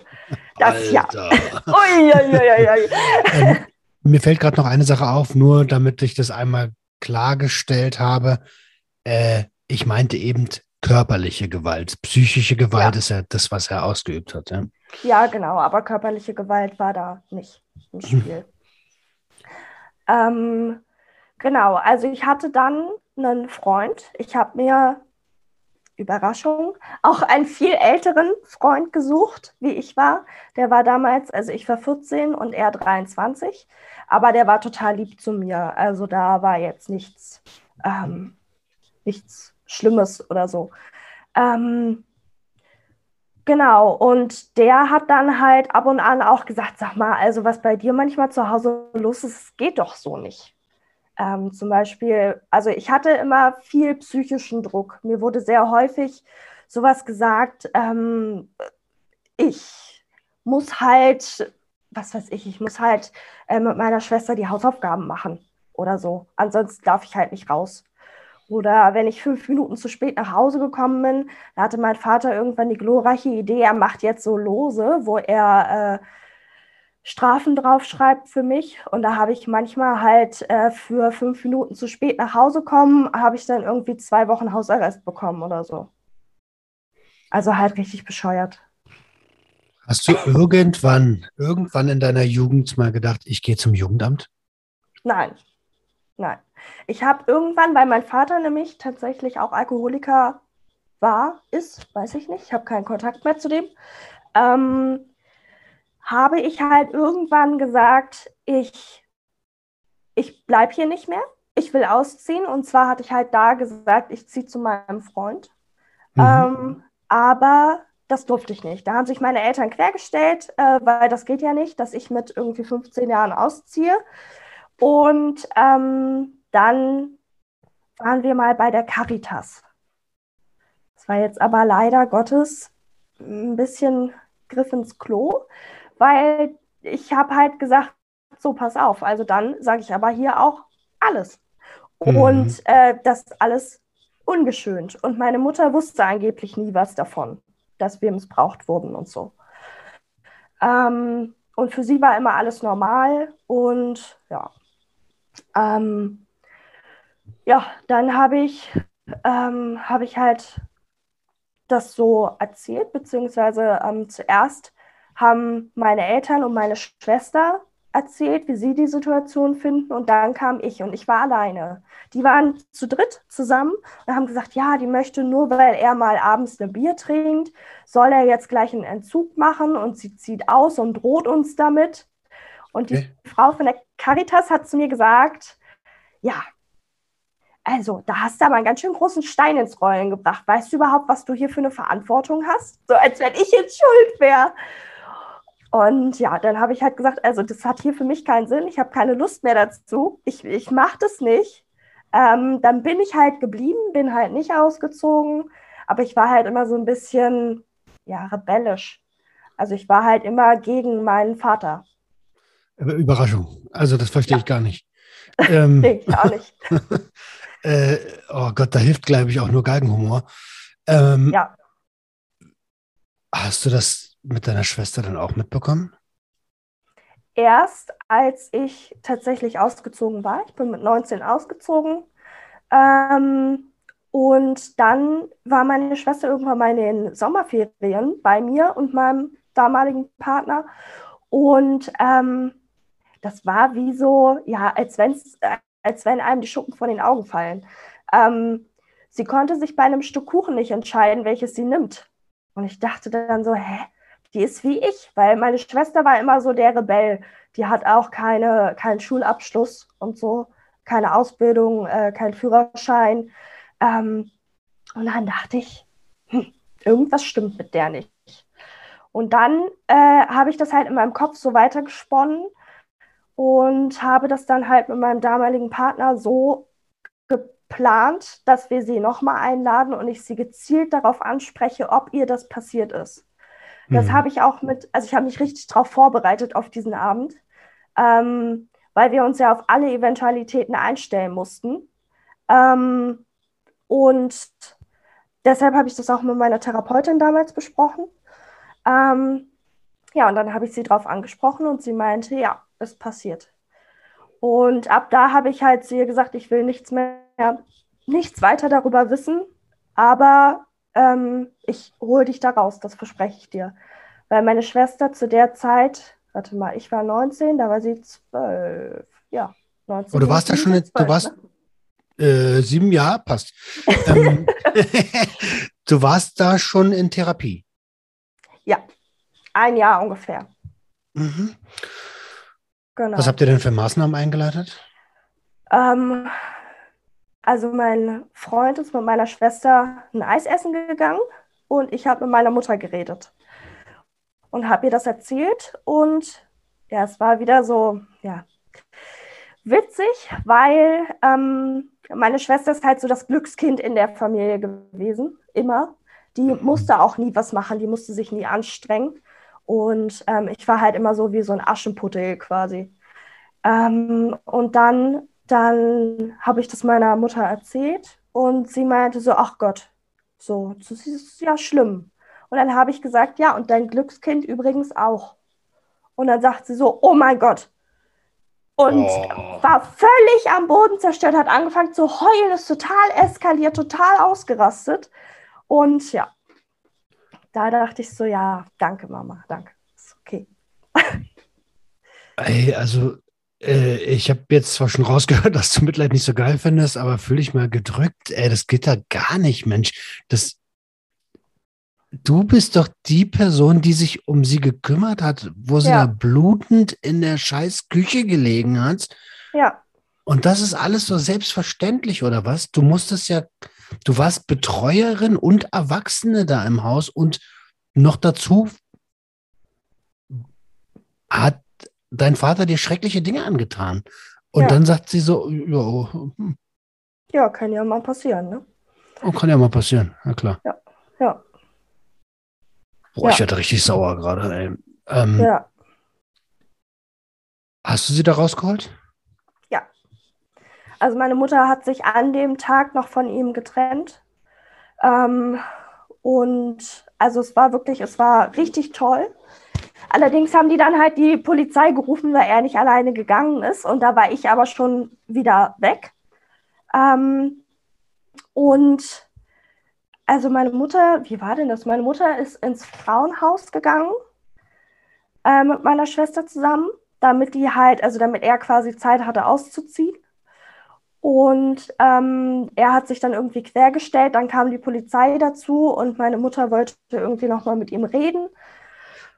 Das ja. Alter. Ui, ui, ui, ui. ähm, mir fällt gerade noch eine Sache auf, nur damit ich das einmal klargestellt habe. Äh, ich meinte eben körperliche Gewalt. Psychische Gewalt Ja. ist ja das, was er ausgeübt hat. Ja? Ja, genau, aber körperliche Gewalt war da nicht im Spiel. Ähm, genau, also ich hatte dann einen Freund. Ich habe mir Überraschung, auch einen viel älteren Freund gesucht, wie ich war. Der war damals, also ich war 14 und er 23, aber der war total lieb zu mir. Also da war jetzt nichts, ähm, nichts Schlimmes oder so. Ähm, genau, und der hat dann halt ab und an auch gesagt, sag mal, also was bei dir manchmal zu Hause los ist, geht doch so nicht. Ähm, zum Beispiel, also ich hatte immer viel psychischen Druck. Mir wurde sehr häufig sowas gesagt, ähm, ich muss halt, was weiß ich, ich muss halt äh, mit meiner Schwester die Hausaufgaben machen oder so. Ansonsten darf ich halt nicht raus. Oder wenn ich fünf Minuten zu spät nach Hause gekommen bin, da hatte mein Vater irgendwann die glorreiche Idee, er macht jetzt so Lose, wo er äh, Strafen draufschreibt für mich. Und da habe ich manchmal halt äh, für fünf Minuten zu spät nach Hause kommen, habe ich dann irgendwie zwei Wochen Hausarrest bekommen oder so. Also halt richtig bescheuert. Hast du irgendwann, irgendwann in deiner Jugend mal gedacht, ich gehe zum Jugendamt? Nein, nein. Ich habe irgendwann, weil mein Vater nämlich tatsächlich auch Alkoholiker war, ist, weiß ich nicht, ich habe keinen Kontakt mehr zu dem, ähm, habe ich halt irgendwann gesagt, ich, ich bleibe hier nicht mehr, ich will ausziehen. Und zwar hatte ich halt da gesagt, ich ziehe zu meinem Freund. Mhm. Ähm, aber das durfte ich nicht. Da haben sich meine Eltern quergestellt, äh, weil das geht ja nicht, dass ich mit irgendwie 15 Jahren ausziehe. Und ähm, dann waren wir mal bei der Caritas. Das war jetzt aber leider Gottes ein bisschen Griff ins Klo, weil ich habe halt gesagt, so pass auf, also dann sage ich aber hier auch alles. Mhm. Und äh, das alles ungeschönt. Und meine Mutter wusste angeblich nie was davon, dass wir missbraucht wurden und so. Ähm, und für sie war immer alles normal und ja. Ähm, ja, dann habe ich, ähm, hab ich halt das so erzählt, beziehungsweise ähm, zuerst haben meine Eltern und meine Schwester erzählt, wie sie die Situation finden und dann kam ich und ich war alleine. Die waren zu dritt zusammen und haben gesagt, ja, die möchte nur, weil er mal abends ein Bier trinkt, soll er jetzt gleich einen Entzug machen und sie zieht aus und droht uns damit. Und die okay. Frau von der Caritas hat zu mir gesagt, ja, also, da hast du aber einen ganz schön großen Stein ins Rollen gebracht. Weißt du überhaupt, was du hier für eine Verantwortung hast? So, als wenn ich jetzt schuld wäre. Und ja, dann habe ich halt gesagt, also das hat hier für mich keinen Sinn, ich habe keine Lust mehr dazu, ich, ich mache das nicht. Ähm, dann bin ich halt geblieben, bin halt nicht ausgezogen, aber ich war halt immer so ein bisschen, ja, rebellisch. Also ich war halt immer gegen meinen Vater. Überraschung, also das verstehe ja. ich gar nicht. Ähm, nee, gar nicht. äh, oh Gott, da hilft, glaube ich, auch nur Galgenhumor. Ähm, ja. Hast du das mit deiner Schwester dann auch mitbekommen? Erst als ich tatsächlich ausgezogen war. Ich bin mit 19 ausgezogen. Ähm, und dann war meine Schwester irgendwann mal in den Sommerferien bei mir und meinem damaligen Partner. Und ähm, das war wie so, ja, als, wenn's, als wenn einem die Schuppen vor den Augen fallen. Ähm, sie konnte sich bei einem Stück Kuchen nicht entscheiden, welches sie nimmt. Und ich dachte dann so, hä, die ist wie ich, weil meine Schwester war immer so der Rebell. Die hat auch keine, keinen Schulabschluss und so, keine Ausbildung, äh, keinen Führerschein. Ähm, und dann dachte ich, hm, irgendwas stimmt mit der nicht. Und dann äh, habe ich das halt in meinem Kopf so weitergesponnen und habe das dann halt mit meinem damaligen Partner so geplant, dass wir sie nochmal einladen und ich sie gezielt darauf anspreche, ob ihr das passiert ist. Das mhm. habe ich auch mit, also ich habe mich richtig darauf vorbereitet auf diesen Abend, ähm, weil wir uns ja auf alle Eventualitäten einstellen mussten. Ähm, und deshalb habe ich das auch mit meiner Therapeutin damals besprochen. Ähm, ja, und dann habe ich sie darauf angesprochen und sie meinte, ja, es passiert. Und ab da habe ich halt zu ihr gesagt, ich will nichts mehr, nichts weiter darüber wissen, aber ähm, ich hole dich da raus, das verspreche ich dir. Weil meine Schwester zu der Zeit, warte mal, ich war 19, da war sie 12. Ja, 19. Oh, du warst ja schon, 12, du warst ne? äh, sieben Jahre, passt. ähm, du warst da schon in Therapie? Ja, ein Jahr ungefähr. Mhm. Genau. Was habt ihr denn für Maßnahmen eingeleitet? Ähm, also mein Freund ist mit meiner Schwester ein Eis essen gegangen und ich habe mit meiner Mutter geredet und habe ihr das erzählt und ja, es war wieder so, ja, witzig, weil ähm, meine Schwester ist halt so das Glückskind in der Familie gewesen, immer. Die musste auch nie was machen, die musste sich nie anstrengen. Und ähm, ich war halt immer so wie so ein Aschenputtel quasi. Ähm, und dann, dann habe ich das meiner Mutter erzählt und sie meinte so, ach Gott, so, das ist ja schlimm. Und dann habe ich gesagt, ja, und dein Glückskind übrigens auch. Und dann sagt sie so, oh mein Gott. Und oh. war völlig am Boden zerstört, hat angefangen zu heulen, ist total eskaliert, total ausgerastet. Und ja, da dachte ich so, ja, danke Mama, danke. Ist okay. Ey, also äh, ich habe jetzt zwar schon rausgehört, dass du Mitleid nicht so geil findest, aber fühle ich mal gedrückt. Ey, das geht da gar nicht, Mensch. Das, du bist doch die Person, die sich um sie gekümmert hat, wo sie ja. da blutend in der scheiß Küche gelegen hat. Ja. Und das ist alles so selbstverständlich, oder was? Du musstest ja, du warst Betreuerin und Erwachsene da im Haus und noch dazu hat dein Vater dir schreckliche Dinge angetan. Und ja. dann sagt sie so, ja, oh, hm. ja, kann ja mal passieren, ne? Oh, kann ja mal passieren, ja klar. Ja, ja. Boah, ja. ich werde richtig sauer gerade. Ähm, ja. Hast du sie da rausgeholt? Also meine Mutter hat sich an dem Tag noch von ihm getrennt. Ähm, und also es war wirklich, es war richtig toll. Allerdings haben die dann halt die Polizei gerufen, weil er nicht alleine gegangen ist. Und da war ich aber schon wieder weg. Ähm, und also meine Mutter, wie war denn das? Meine Mutter ist ins Frauenhaus gegangen äh, mit meiner Schwester zusammen, damit die halt, also damit er quasi Zeit hatte auszuziehen. Und ähm, er hat sich dann irgendwie quergestellt, dann kam die Polizei dazu und meine Mutter wollte irgendwie nochmal mit ihm reden.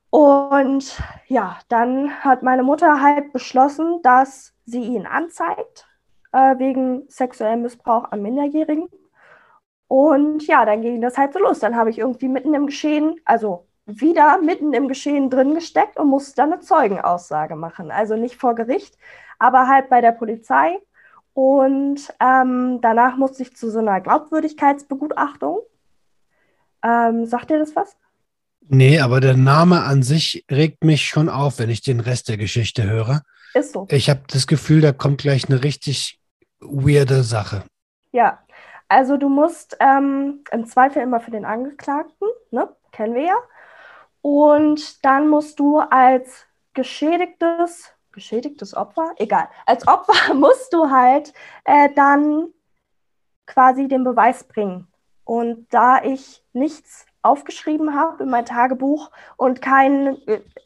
Und ja, dann hat meine Mutter halt beschlossen, dass sie ihn anzeigt äh, wegen sexuellem Missbrauch an Minderjährigen. Und ja, dann ging das halt so los. Dann habe ich irgendwie mitten im Geschehen, also wieder mitten im Geschehen drin gesteckt und musste dann eine Zeugenaussage machen. Also nicht vor Gericht, aber halt bei der Polizei. Und ähm, danach musste ich zu so einer Glaubwürdigkeitsbegutachtung. Ähm, sagt ihr das was? Nee, aber der Name an sich regt mich schon auf, wenn ich den Rest der Geschichte höre. Ist so. Ich habe das Gefühl, da kommt gleich eine richtig weirde Sache. Ja, also du musst ähm, im Zweifel immer für den Angeklagten, ne? kennen wir ja. Und dann musst du als geschädigtes, geschädigtes Opfer, egal, als Opfer musst du halt äh, dann quasi den Beweis bringen. Und da ich nichts aufgeschrieben habe in mein Tagebuch und kein,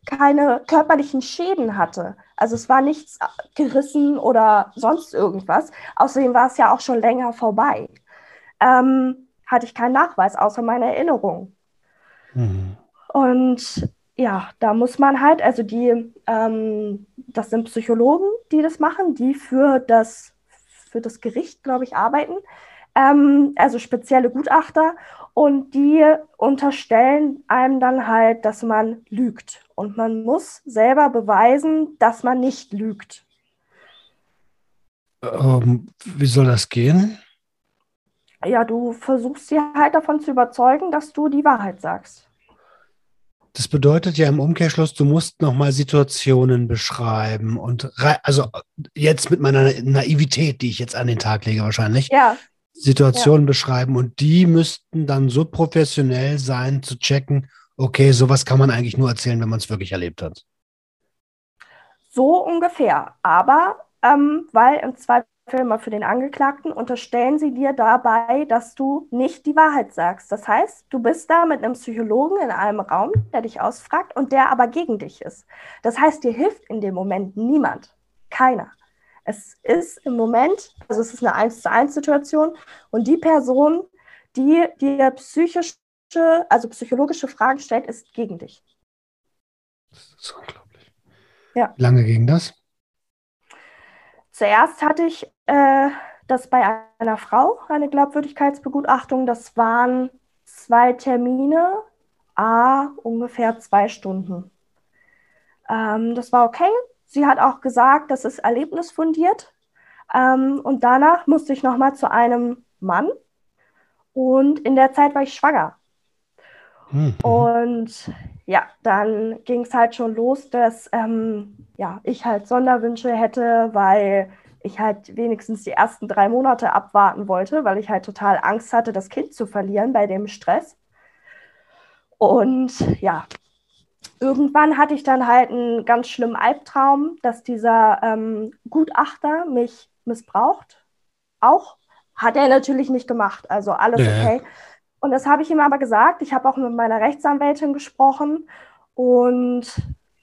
keine körperlichen Schäden hatte. Also es war nichts gerissen oder sonst irgendwas. Außerdem war es ja auch schon länger vorbei ähm, hatte ich keinen Nachweis außer meiner Erinnerung. Mhm. Und ja, da muss man halt, also die, ähm, das sind Psychologen, die das machen, die für das, für das Gericht, glaube ich, arbeiten, ähm, also spezielle Gutachter und die unterstellen einem dann halt, dass man lügt. Und man muss selber beweisen, dass man nicht lügt. Ähm, wie soll das gehen? ja, du versuchst sie halt davon zu überzeugen, dass du die Wahrheit sagst. Das bedeutet ja im Umkehrschluss, du musst nochmal Situationen beschreiben und also jetzt mit meiner Naivität, die ich jetzt an den Tag lege wahrscheinlich, ja. Situationen ja. beschreiben und die müssten dann so professionell sein, zu checken, okay, sowas kann man eigentlich nur erzählen, wenn man es wirklich erlebt hat. So ungefähr. Aber ähm, weil im Zweifel Filmer für den Angeklagten unterstellen sie dir dabei, dass du nicht die Wahrheit sagst. Das heißt, du bist da mit einem Psychologen in einem Raum, der dich ausfragt und der aber gegen dich ist. Das heißt, dir hilft in dem Moment niemand. Keiner. Es ist im Moment, also es ist eine 1 zu 1 Situation und die Person, die dir psychische, also psychologische Fragen stellt, ist gegen dich. Das ist unglaublich. Ja. Wie lange ging das? Zuerst hatte ich äh, das bei einer Frau, eine Glaubwürdigkeitsbegutachtung. Das waren zwei Termine, a ungefähr zwei Stunden. Ähm, das war okay. Sie hat auch gesagt, das ist erlebnisfundiert. Ähm, und danach musste ich nochmal zu einem Mann. Und in der Zeit war ich schwanger. Mhm. Und ja, dann ging es halt schon los, dass ähm, ja, ich halt Sonderwünsche hätte, weil ich halt wenigstens die ersten drei Monate abwarten wollte, weil ich halt total Angst hatte, das Kind zu verlieren bei dem Stress. Und ja, irgendwann hatte ich dann halt einen ganz schlimmen Albtraum, dass dieser ähm, Gutachter mich missbraucht. Auch hat er natürlich nicht gemacht, also alles ja. okay. Und das habe ich ihm aber gesagt. Ich habe auch mit meiner Rechtsanwältin gesprochen und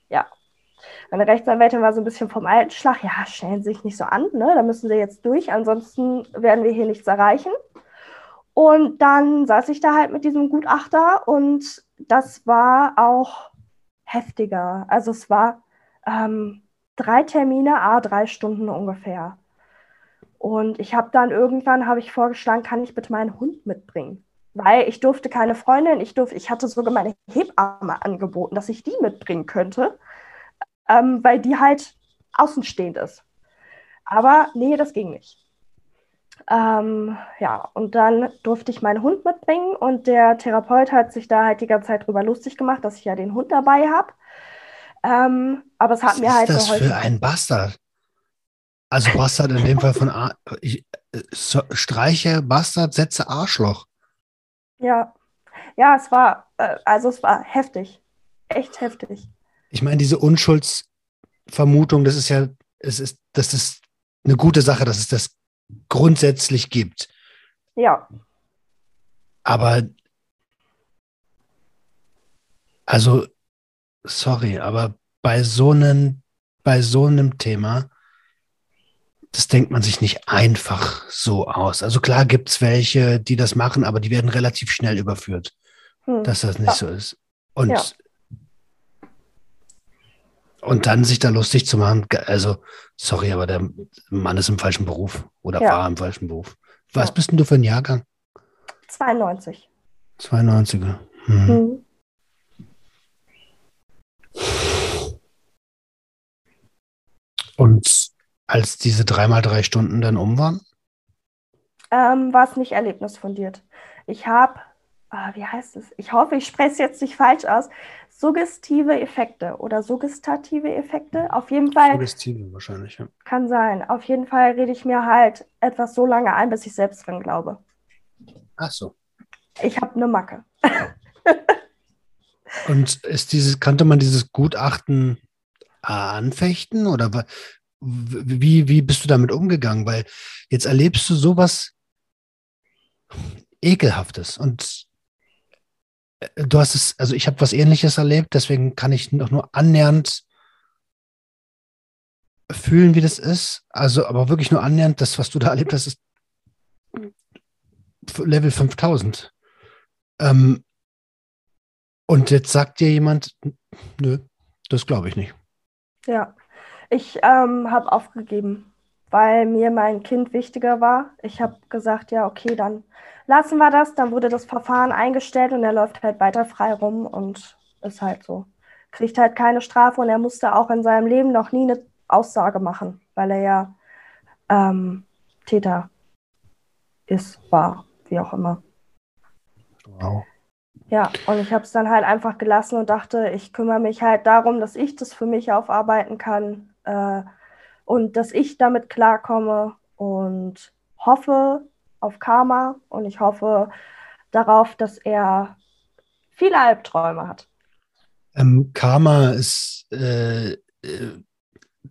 ja, meine Rechtsanwältin war so ein bisschen vom alten Schlag. Ja, stellen Sie sich nicht so an, ne? da müssen Sie jetzt durch, ansonsten werden wir hier nichts erreichen. Und dann saß ich da halt mit diesem Gutachter und das war auch heftiger. Also es war ähm, drei Termine, a drei Stunden ungefähr. Und ich habe dann irgendwann habe ich vorgeschlagen, kann ich bitte meinen Hund mitbringen? Weil ich durfte keine Freundin, ich durfte, ich hatte sogar meine Hebamme angeboten, dass ich die mitbringen könnte, ähm, weil die halt außenstehend ist. Aber nee, das ging nicht. Ähm, ja, und dann durfte ich meinen Hund mitbringen und der Therapeut hat sich da halt die ganze Zeit drüber lustig gemacht, dass ich ja den Hund dabei habe. Ähm, aber es hat Was mir halt ist das für ein Bastard? Also Bastard in dem Fall von A ich, so, Streiche, Bastard, Sätze, Arschloch. Ja, ja, es war, äh, also es war heftig, echt heftig. Ich meine, diese Unschuldsvermutung, das ist ja, es ist, das ist eine gute Sache, dass es das grundsätzlich gibt. Ja. Aber, also, sorry, aber bei so einem, bei so einem Thema, das denkt man sich nicht einfach so aus. Also klar gibt es welche, die das machen, aber die werden relativ schnell überführt, hm. dass das nicht ja. so ist. Und, ja. und dann sich da lustig zu machen, also sorry, aber der Mann ist im falschen Beruf oder ja. war im falschen Beruf. Was bist denn du für ein Jahrgang? 92. 92er. Hm. Hm. Und als diese dreimal drei Stunden dann um waren? Ähm, war es nicht erlebnisfundiert. Ich habe, ah, wie heißt es? Ich hoffe, ich spreche es jetzt nicht falsch aus. Suggestive Effekte oder suggestative Effekte. Auf jeden Fall. Suggestive wahrscheinlich, ja. Kann sein. Auf jeden Fall rede ich mir halt etwas so lange ein, bis ich selbst dran glaube. Ach so. Ich habe eine Macke. Und ist dieses, kannte man dieses Gutachten anfechten oder wie, wie bist du damit umgegangen? Weil jetzt erlebst du sowas Ekelhaftes und äh, du hast es, also ich habe was ähnliches erlebt, deswegen kann ich noch nur annähernd fühlen, wie das ist. Also, aber wirklich nur annähernd, das, was du da erlebt hast, ist Level 5000. Ähm, und jetzt sagt dir jemand, nö, das glaube ich nicht. Ja, ich ähm, habe aufgegeben, weil mir mein Kind wichtiger war. Ich habe gesagt, ja, okay, dann lassen wir das. Dann wurde das Verfahren eingestellt und er läuft halt weiter frei rum und ist halt so. Kriegt halt keine Strafe und er musste auch in seinem Leben noch nie eine Aussage machen, weil er ja ähm, Täter ist, war, wie auch immer. Wow. Ja, und ich habe es dann halt einfach gelassen und dachte, ich kümmere mich halt darum, dass ich das für mich aufarbeiten kann äh, und dass ich damit klarkomme und hoffe auf Karma und ich hoffe darauf, dass er viele Albträume hat. Ähm, Karma ist, äh, äh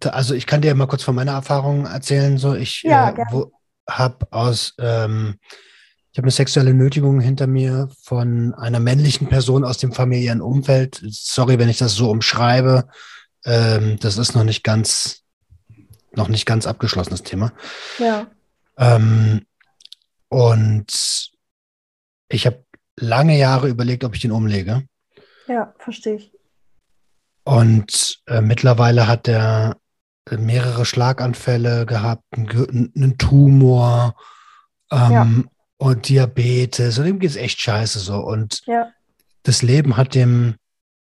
also ich kann dir mal kurz von meiner Erfahrung erzählen. So, ich ja, äh, habe aus, ähm, ich habe eine sexuelle Nötigung hinter mir von einer männlichen Person aus dem familiären Umfeld. Sorry, wenn ich das so umschreibe. Ähm, das ist noch nicht ganz, noch nicht ganz abgeschlossenes Thema. Ja. Ähm, und Ich habe lange Jahre überlegt, ob ich den umlege. Ja, verstehe ich. Und äh, mittlerweile hat er mehrere Schlaganfälle gehabt, einen, einen Tumor ähm, ja. und Diabetes. Und ihm geht es echt scheiße so. Und ja. das Leben hat dem,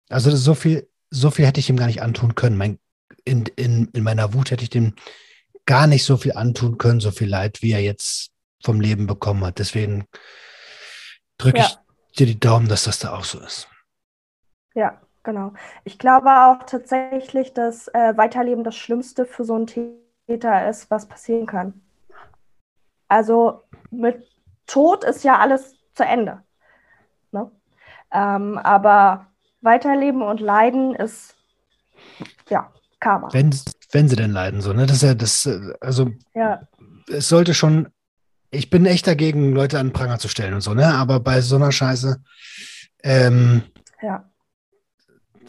also so viel, so viel hätte ich ihm gar nicht antun können. Mein, in, in, in meiner Wut hätte ich dem gar nicht so viel antun können, so viel Leid, wie er jetzt vom Leben bekommen hat. Deswegen drücke ja. ich dir die Daumen, dass das da auch so ist. Ja, genau. Ich glaube auch tatsächlich, dass äh, Weiterleben das Schlimmste für so einen Täter ist, was passieren kann. Also mit Tod ist ja alles zu Ende. Ne? Ähm, aber Weiterleben und Leiden ist ja Karma. Wenn, wenn sie denn leiden, so, ne? Das ist ja das, äh, also ja. es sollte schon, ich bin echt dagegen, Leute an den Pranger zu stellen und so, ne? Aber bei so einer Scheiße, ähm, ja.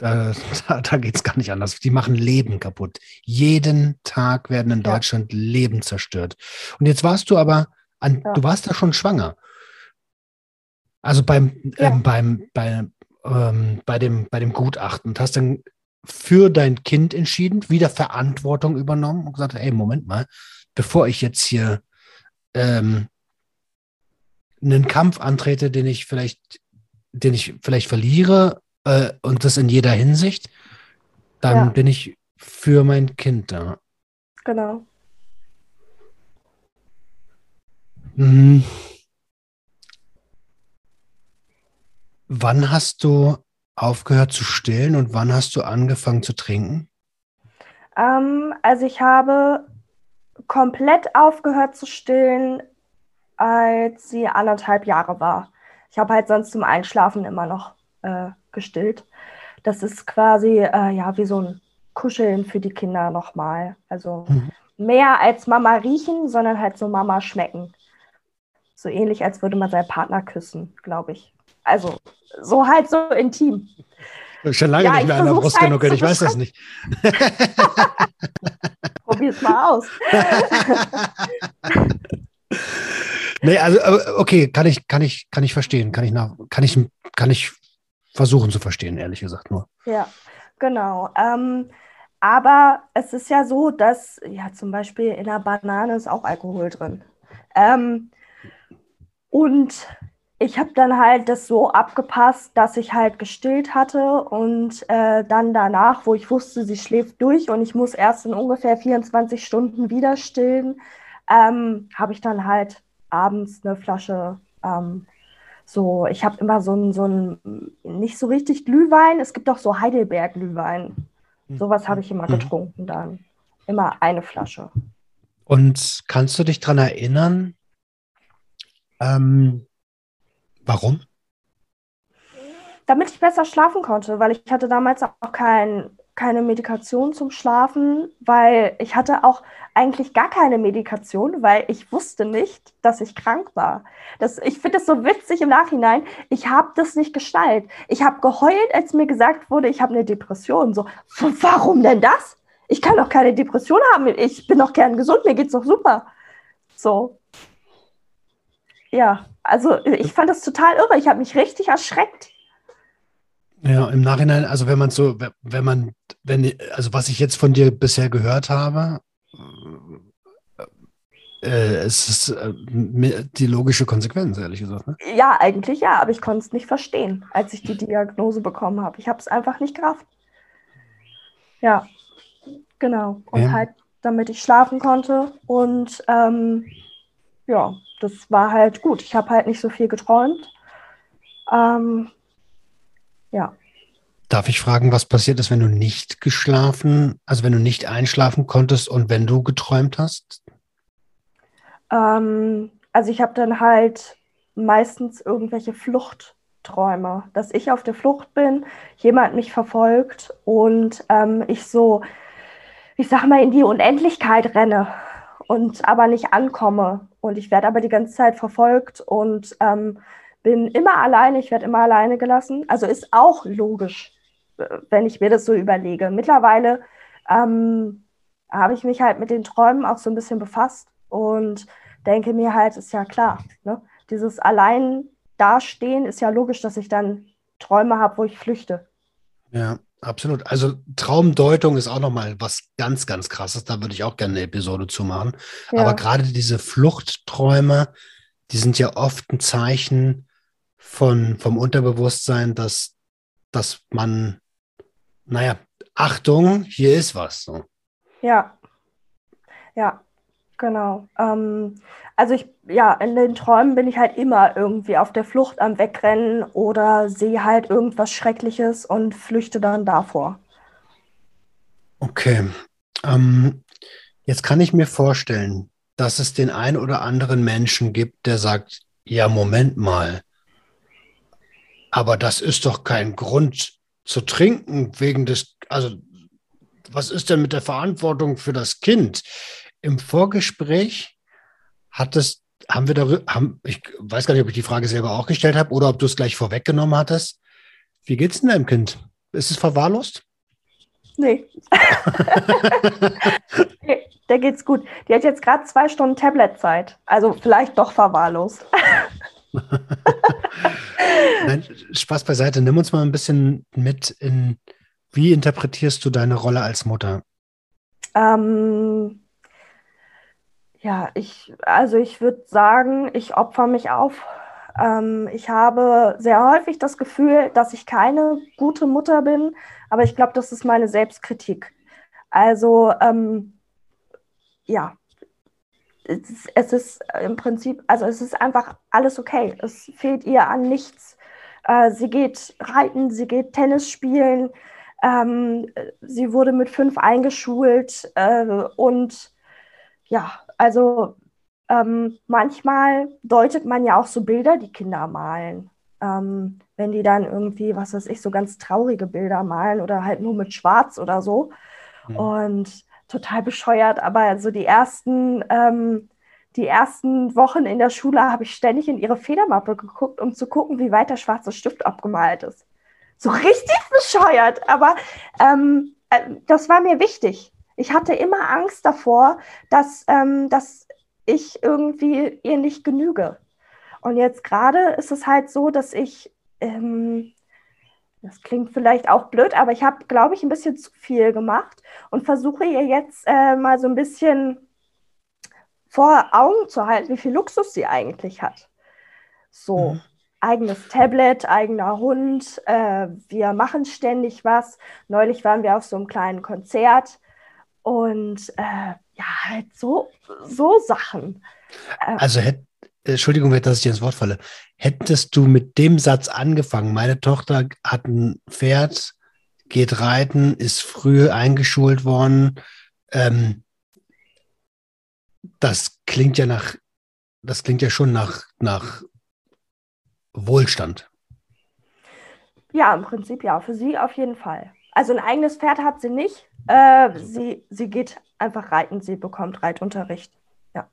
Da, da, da geht es gar nicht anders. Die machen Leben kaputt. Jeden Tag werden in ja. Deutschland Leben zerstört. Und jetzt warst du aber, an, ja. du warst ja schon schwanger. Also beim, ja. ähm, beim, bei, ähm, bei, dem, bei dem Gutachten und hast dann für dein Kind entschieden, wieder Verantwortung übernommen und gesagt, ey, Moment mal, bevor ich jetzt hier ähm, einen Kampf antrete, den ich vielleicht, den ich vielleicht verliere, äh, und das in jeder Hinsicht, dann ja. bin ich für mein Kind da. Genau. Hm. Wann hast du aufgehört zu stillen und wann hast du angefangen zu trinken? Ähm, also ich habe komplett aufgehört zu stillen, als sie anderthalb Jahre war. Ich habe halt sonst zum Einschlafen immer noch äh, gestillt. Das ist quasi äh, ja wie so ein Kuscheln für die Kinder nochmal. Also mhm. mehr als Mama riechen, sondern halt so Mama schmecken. So ähnlich, als würde man seinen Partner küssen, glaube ich. Also so halt so intim. Schon lange ja, nicht mehr an der Brust halt genuckelt, ich weiß das nicht. Probier's mal aus. nee, also okay, kann ich, kann ich, kann ich verstehen, kann ich nach, kann ich, kann ich versuchen zu verstehen, ehrlich gesagt nur. Ja, genau. Ähm, aber es ist ja so, dass ja zum Beispiel in der Banane ist auch Alkohol drin. Ähm, und ich habe dann halt das so abgepasst, dass ich halt gestillt hatte und äh, dann danach, wo ich wusste, sie schläft durch und ich muss erst in ungefähr 24 Stunden wieder stillen, ähm, habe ich dann halt abends eine Flasche ähm, so, ich habe immer so ein, so ein, nicht so richtig Glühwein, es gibt auch so Heidelberg-Glühwein. Hm. Sowas habe ich immer mhm. getrunken dann. Immer eine Flasche. Und kannst du dich daran erinnern, ähm, warum? Damit ich besser schlafen konnte, weil ich hatte damals auch kein keine Medikation zum Schlafen, weil ich hatte auch eigentlich gar keine Medikation, weil ich wusste nicht, dass ich krank war. Das, ich finde das so witzig im Nachhinein. Ich habe das nicht geschnallt. Ich habe geheult, als mir gesagt wurde, ich habe eine Depression. So, warum denn das? Ich kann doch keine Depression haben. Ich bin doch gern gesund. Mir geht's doch super. So. Ja, also ich fand das total irre. Ich habe mich richtig erschreckt. Ja, im Nachhinein, also wenn man so, wenn man, wenn, also was ich jetzt von dir bisher gehört habe, äh, es ist äh, die logische Konsequenz, ehrlich gesagt. Ne? Ja, eigentlich ja, aber ich konnte es nicht verstehen, als ich die Diagnose bekommen habe. Ich habe es einfach nicht gerafft. Ja, genau. Und ja. halt, damit ich schlafen konnte. Und ähm, ja, das war halt gut. Ich habe halt nicht so viel geträumt. Ähm, ja. Darf ich fragen, was passiert ist, wenn du nicht geschlafen, also wenn du nicht einschlafen konntest und wenn du geträumt hast? Ähm, also ich habe dann halt meistens irgendwelche Fluchtträume, dass ich auf der Flucht bin, jemand mich verfolgt und ähm, ich so, ich sag mal, in die Unendlichkeit renne und aber nicht ankomme. Und ich werde aber die ganze Zeit verfolgt und ähm, bin immer alleine, ich werde immer alleine gelassen. Also ist auch logisch, wenn ich mir das so überlege. Mittlerweile ähm, habe ich mich halt mit den Träumen auch so ein bisschen befasst und denke mir halt, ist ja klar, ne? dieses allein dastehen, ist ja logisch, dass ich dann Träume habe, wo ich flüchte. Ja, absolut. Also Traumdeutung ist auch nochmal was ganz, ganz krasses. Da würde ich auch gerne eine Episode zu machen. Ja. Aber gerade diese Fluchtträume, die sind ja oft ein Zeichen von, vom Unterbewusstsein, dass, dass man, naja, Achtung, hier ist was. So. Ja. Ja, genau. Ähm, also ich, ja, in den Träumen bin ich halt immer irgendwie auf der Flucht am Wegrennen oder sehe halt irgendwas Schreckliches und flüchte dann davor. Okay. Ähm, jetzt kann ich mir vorstellen, dass es den einen oder anderen Menschen gibt, der sagt, ja, Moment mal, aber das ist doch kein Grund zu trinken wegen des, also was ist denn mit der Verantwortung für das Kind? Im Vorgespräch hattest, haben wir darüber, haben, ich weiß gar nicht, ob ich die Frage selber auch gestellt habe oder ob du es gleich vorweggenommen hattest. Wie geht's denn deinem Kind? Ist es verwahrlost? Nee. nee, der geht's gut. Die hat jetzt gerade zwei Stunden Tabletzeit. Also vielleicht doch verwahrlost. Nein, Spaß beiseite. Nimm uns mal ein bisschen mit in, wie interpretierst du deine Rolle als Mutter? Ähm, ja, ich, also ich würde sagen, ich opfer mich auf. Ähm, ich habe sehr häufig das Gefühl, dass ich keine gute Mutter bin, aber ich glaube, das ist meine Selbstkritik. Also ähm, ja, es ist, es ist, im Prinzip, also es ist einfach alles okay. Es fehlt ihr an nichts. Äh, sie geht reiten, sie geht Tennis spielen. Ähm, sie wurde mit fünf eingeschult äh, und ja, also ähm, manchmal deutet man ja auch so Bilder, die Kinder malen. Ähm, wenn die dann irgendwie, was weiß ich, so ganz traurige Bilder malen oder halt nur mit Schwarz oder so. Mhm. Und total bescheuert, aber so die ersten, ähm, die ersten Wochen in der Schule habe ich ständig in ihre Federmappe geguckt, um zu gucken, wie weit der schwarze Stift abgemalt ist. So richtig bescheuert, aber ähm, äh, das war mir wichtig ich hatte immer Angst davor, dass, ähm, dass ich irgendwie ihr nicht genüge. Und jetzt gerade ist es halt so, dass ich, ähm, das klingt vielleicht auch blöd, aber ich habe, glaube ich, ein bisschen zu viel gemacht und versuche ihr jetzt äh, mal so ein bisschen vor Augen zu halten, wie viel Luxus sie eigentlich hat. So, mhm. eigenes Tablet, eigener Hund, äh, wir machen ständig was. Neulich waren wir auf so einem kleinen Konzert und äh, ja, halt so, so Sachen. Äh, also hätte, Entschuldigung, dass ich dir ins Wort falle. Hättest du mit dem Satz angefangen, meine Tochter hat ein Pferd, geht reiten, ist früh eingeschult worden, ähm, das klingt ja nach, das klingt ja schon nach, nach Wohlstand. Ja, im Prinzip ja, für sie auf jeden Fall. Also ein eigenes Pferd hat sie nicht, äh, sie, sie geht einfach reiten, sie bekommt Reitunterricht. Ja.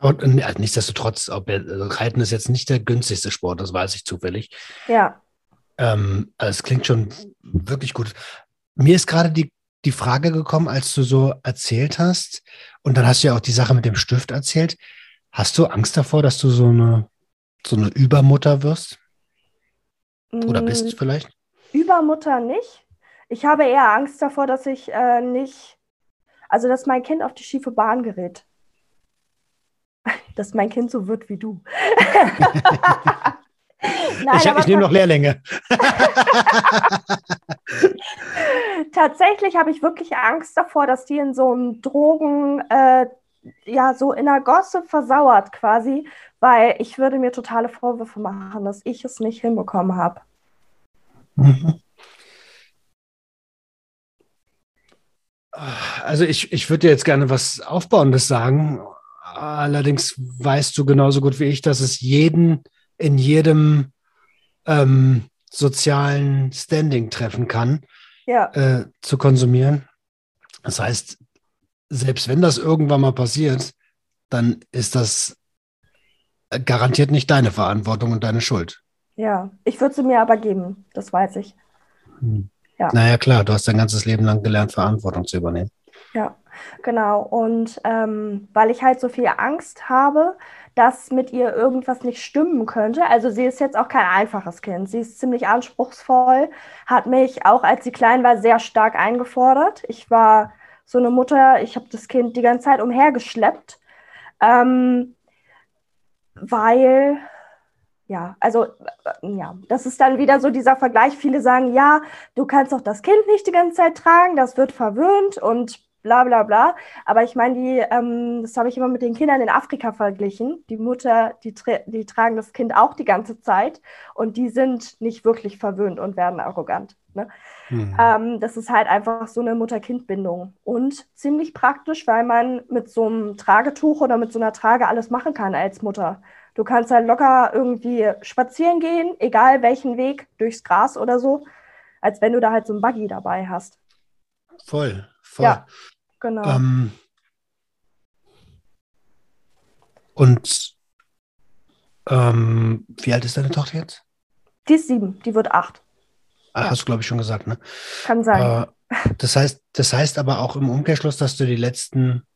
Und äh, nichtsdestotrotz, ob also Reiten ist jetzt nicht der günstigste Sport, das weiß ich zufällig. Ja. Ähm, also es klingt schon wirklich gut. Mir ist gerade die, die Frage gekommen, als du so erzählt hast, und dann hast du ja auch die Sache mit dem Stift erzählt. Hast du Angst davor, dass du so eine, so eine Übermutter wirst? Oder bist du mm, vielleicht? Übermutter nicht. Ich habe eher Angst davor, dass ich äh, nicht, also dass mein Kind auf die schiefe Bahn gerät. dass mein Kind so wird wie du. Nein, ich, ich nehme noch Lehrlinge. tatsächlich habe ich wirklich Angst davor, dass die in so einem Drogen, äh, ja, so in der Gosse versauert quasi, weil ich würde mir totale Vorwürfe machen, dass ich es nicht hinbekommen habe. Mhm. Also ich, ich würde dir jetzt gerne was Aufbauendes sagen. Allerdings weißt du genauso gut wie ich, dass es jeden in jedem ähm, sozialen Standing treffen kann, ja. äh, zu konsumieren. Das heißt, selbst wenn das irgendwann mal passiert, dann ist das garantiert nicht deine Verantwortung und deine Schuld. Ja, ich würde sie mir aber geben, das weiß ich. Hm. Ja. Naja, klar, du hast dein ganzes Leben lang gelernt, Verantwortung zu übernehmen. Ja, genau. Und ähm, weil ich halt so viel Angst habe, dass mit ihr irgendwas nicht stimmen könnte. Also sie ist jetzt auch kein einfaches Kind. Sie ist ziemlich anspruchsvoll, hat mich auch als sie klein war sehr stark eingefordert. Ich war so eine Mutter, ich habe das Kind die ganze Zeit umhergeschleppt, ähm, weil ja, also ja, das ist dann wieder so dieser Vergleich. Viele sagen, ja, du kannst doch das Kind nicht die ganze Zeit tragen, das wird verwöhnt und bla bla bla. Aber ich meine, die, ähm, das habe ich immer mit den Kindern in Afrika verglichen. Die Mutter, die, tra die tragen das Kind auch die ganze Zeit und die sind nicht wirklich verwöhnt und werden arrogant. Ne? Mhm. Ähm, das ist halt einfach so eine Mutter-Kind-Bindung und ziemlich praktisch, weil man mit so einem Tragetuch oder mit so einer Trage alles machen kann als Mutter. Du kannst halt locker irgendwie spazieren gehen, egal welchen Weg, durchs Gras oder so, als wenn du da halt so ein Buggy dabei hast. Voll, voll. Ja, genau. Ähm, und ähm, wie alt ist deine Tochter jetzt? Die ist sieben, die wird acht. Ach, ja. hast du, glaube ich, schon gesagt, ne? Kann sein. Äh, das, heißt, das heißt aber auch im Umkehrschluss, dass du die letzten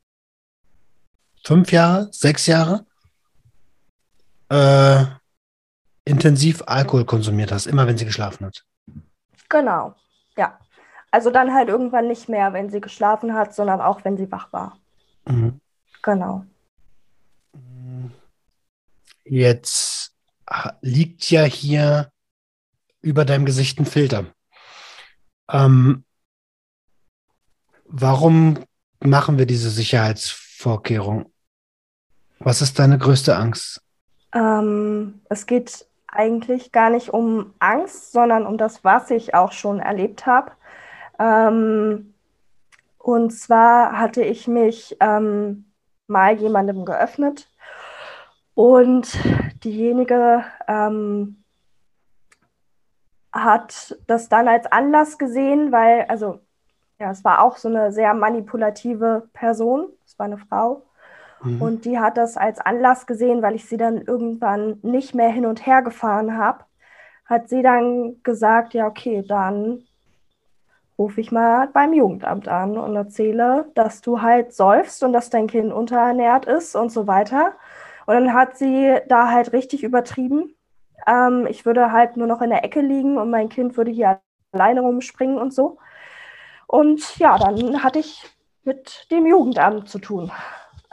fünf Jahre, sechs Jahre äh, intensiv Alkohol konsumiert hast, immer wenn sie geschlafen hat. Genau, ja. Also dann halt irgendwann nicht mehr, wenn sie geschlafen hat, sondern auch, wenn sie wach war. Mhm. Genau. Jetzt liegt ja hier über deinem Gesicht ein Filter. Ähm, warum machen wir diese Sicherheitsvorkehrung? Was ist deine größte Angst? Ähm, es geht eigentlich gar nicht um Angst, sondern um das, was ich auch schon erlebt habe. Ähm, und zwar hatte ich mich ähm, mal jemandem geöffnet und diejenige ähm, hat das dann als Anlass gesehen, weil, also ja, es war auch so eine sehr manipulative Person, es war eine Frau. Mhm. Und die hat das als Anlass gesehen, weil ich sie dann irgendwann nicht mehr hin und her gefahren habe. Hat sie dann gesagt, ja, okay, dann rufe ich mal beim Jugendamt an und erzähle, dass du halt säufst und dass dein Kind unterernährt ist und so weiter. Und dann hat sie da halt richtig übertrieben. Ähm, ich würde halt nur noch in der Ecke liegen und mein Kind würde hier alleine rumspringen und so. Und ja, dann hatte ich mit dem Jugendamt zu tun.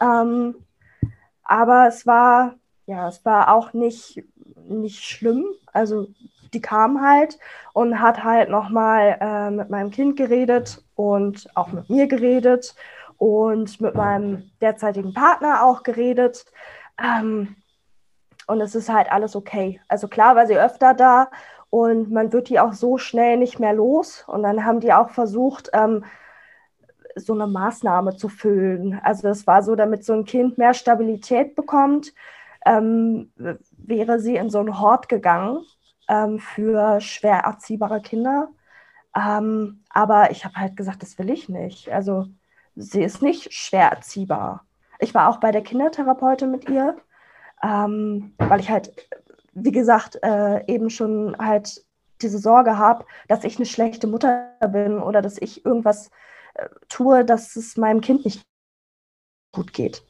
Ähm, aber es war, ja, es war auch nicht, nicht schlimm. Also die kam halt und hat halt nochmal äh, mit meinem Kind geredet und auch mit mir geredet und mit meinem derzeitigen Partner auch geredet. Ähm, und es ist halt alles okay. Also klar war sie öfter da und man wird die auch so schnell nicht mehr los. Und dann haben die auch versucht, ähm, so eine Maßnahme zu füllen. Also es war so, damit so ein Kind mehr Stabilität bekommt, ähm, wäre sie in so einen Hort gegangen ähm, für schwer erziehbare Kinder. Ähm, aber ich habe halt gesagt, das will ich nicht. Also sie ist nicht schwer erziehbar. Ich war auch bei der Kindertherapeutin mit ihr, ähm, weil ich halt, wie gesagt, äh, eben schon halt diese Sorge habe, dass ich eine schlechte Mutter bin oder dass ich irgendwas tue, dass es meinem Kind nicht gut geht.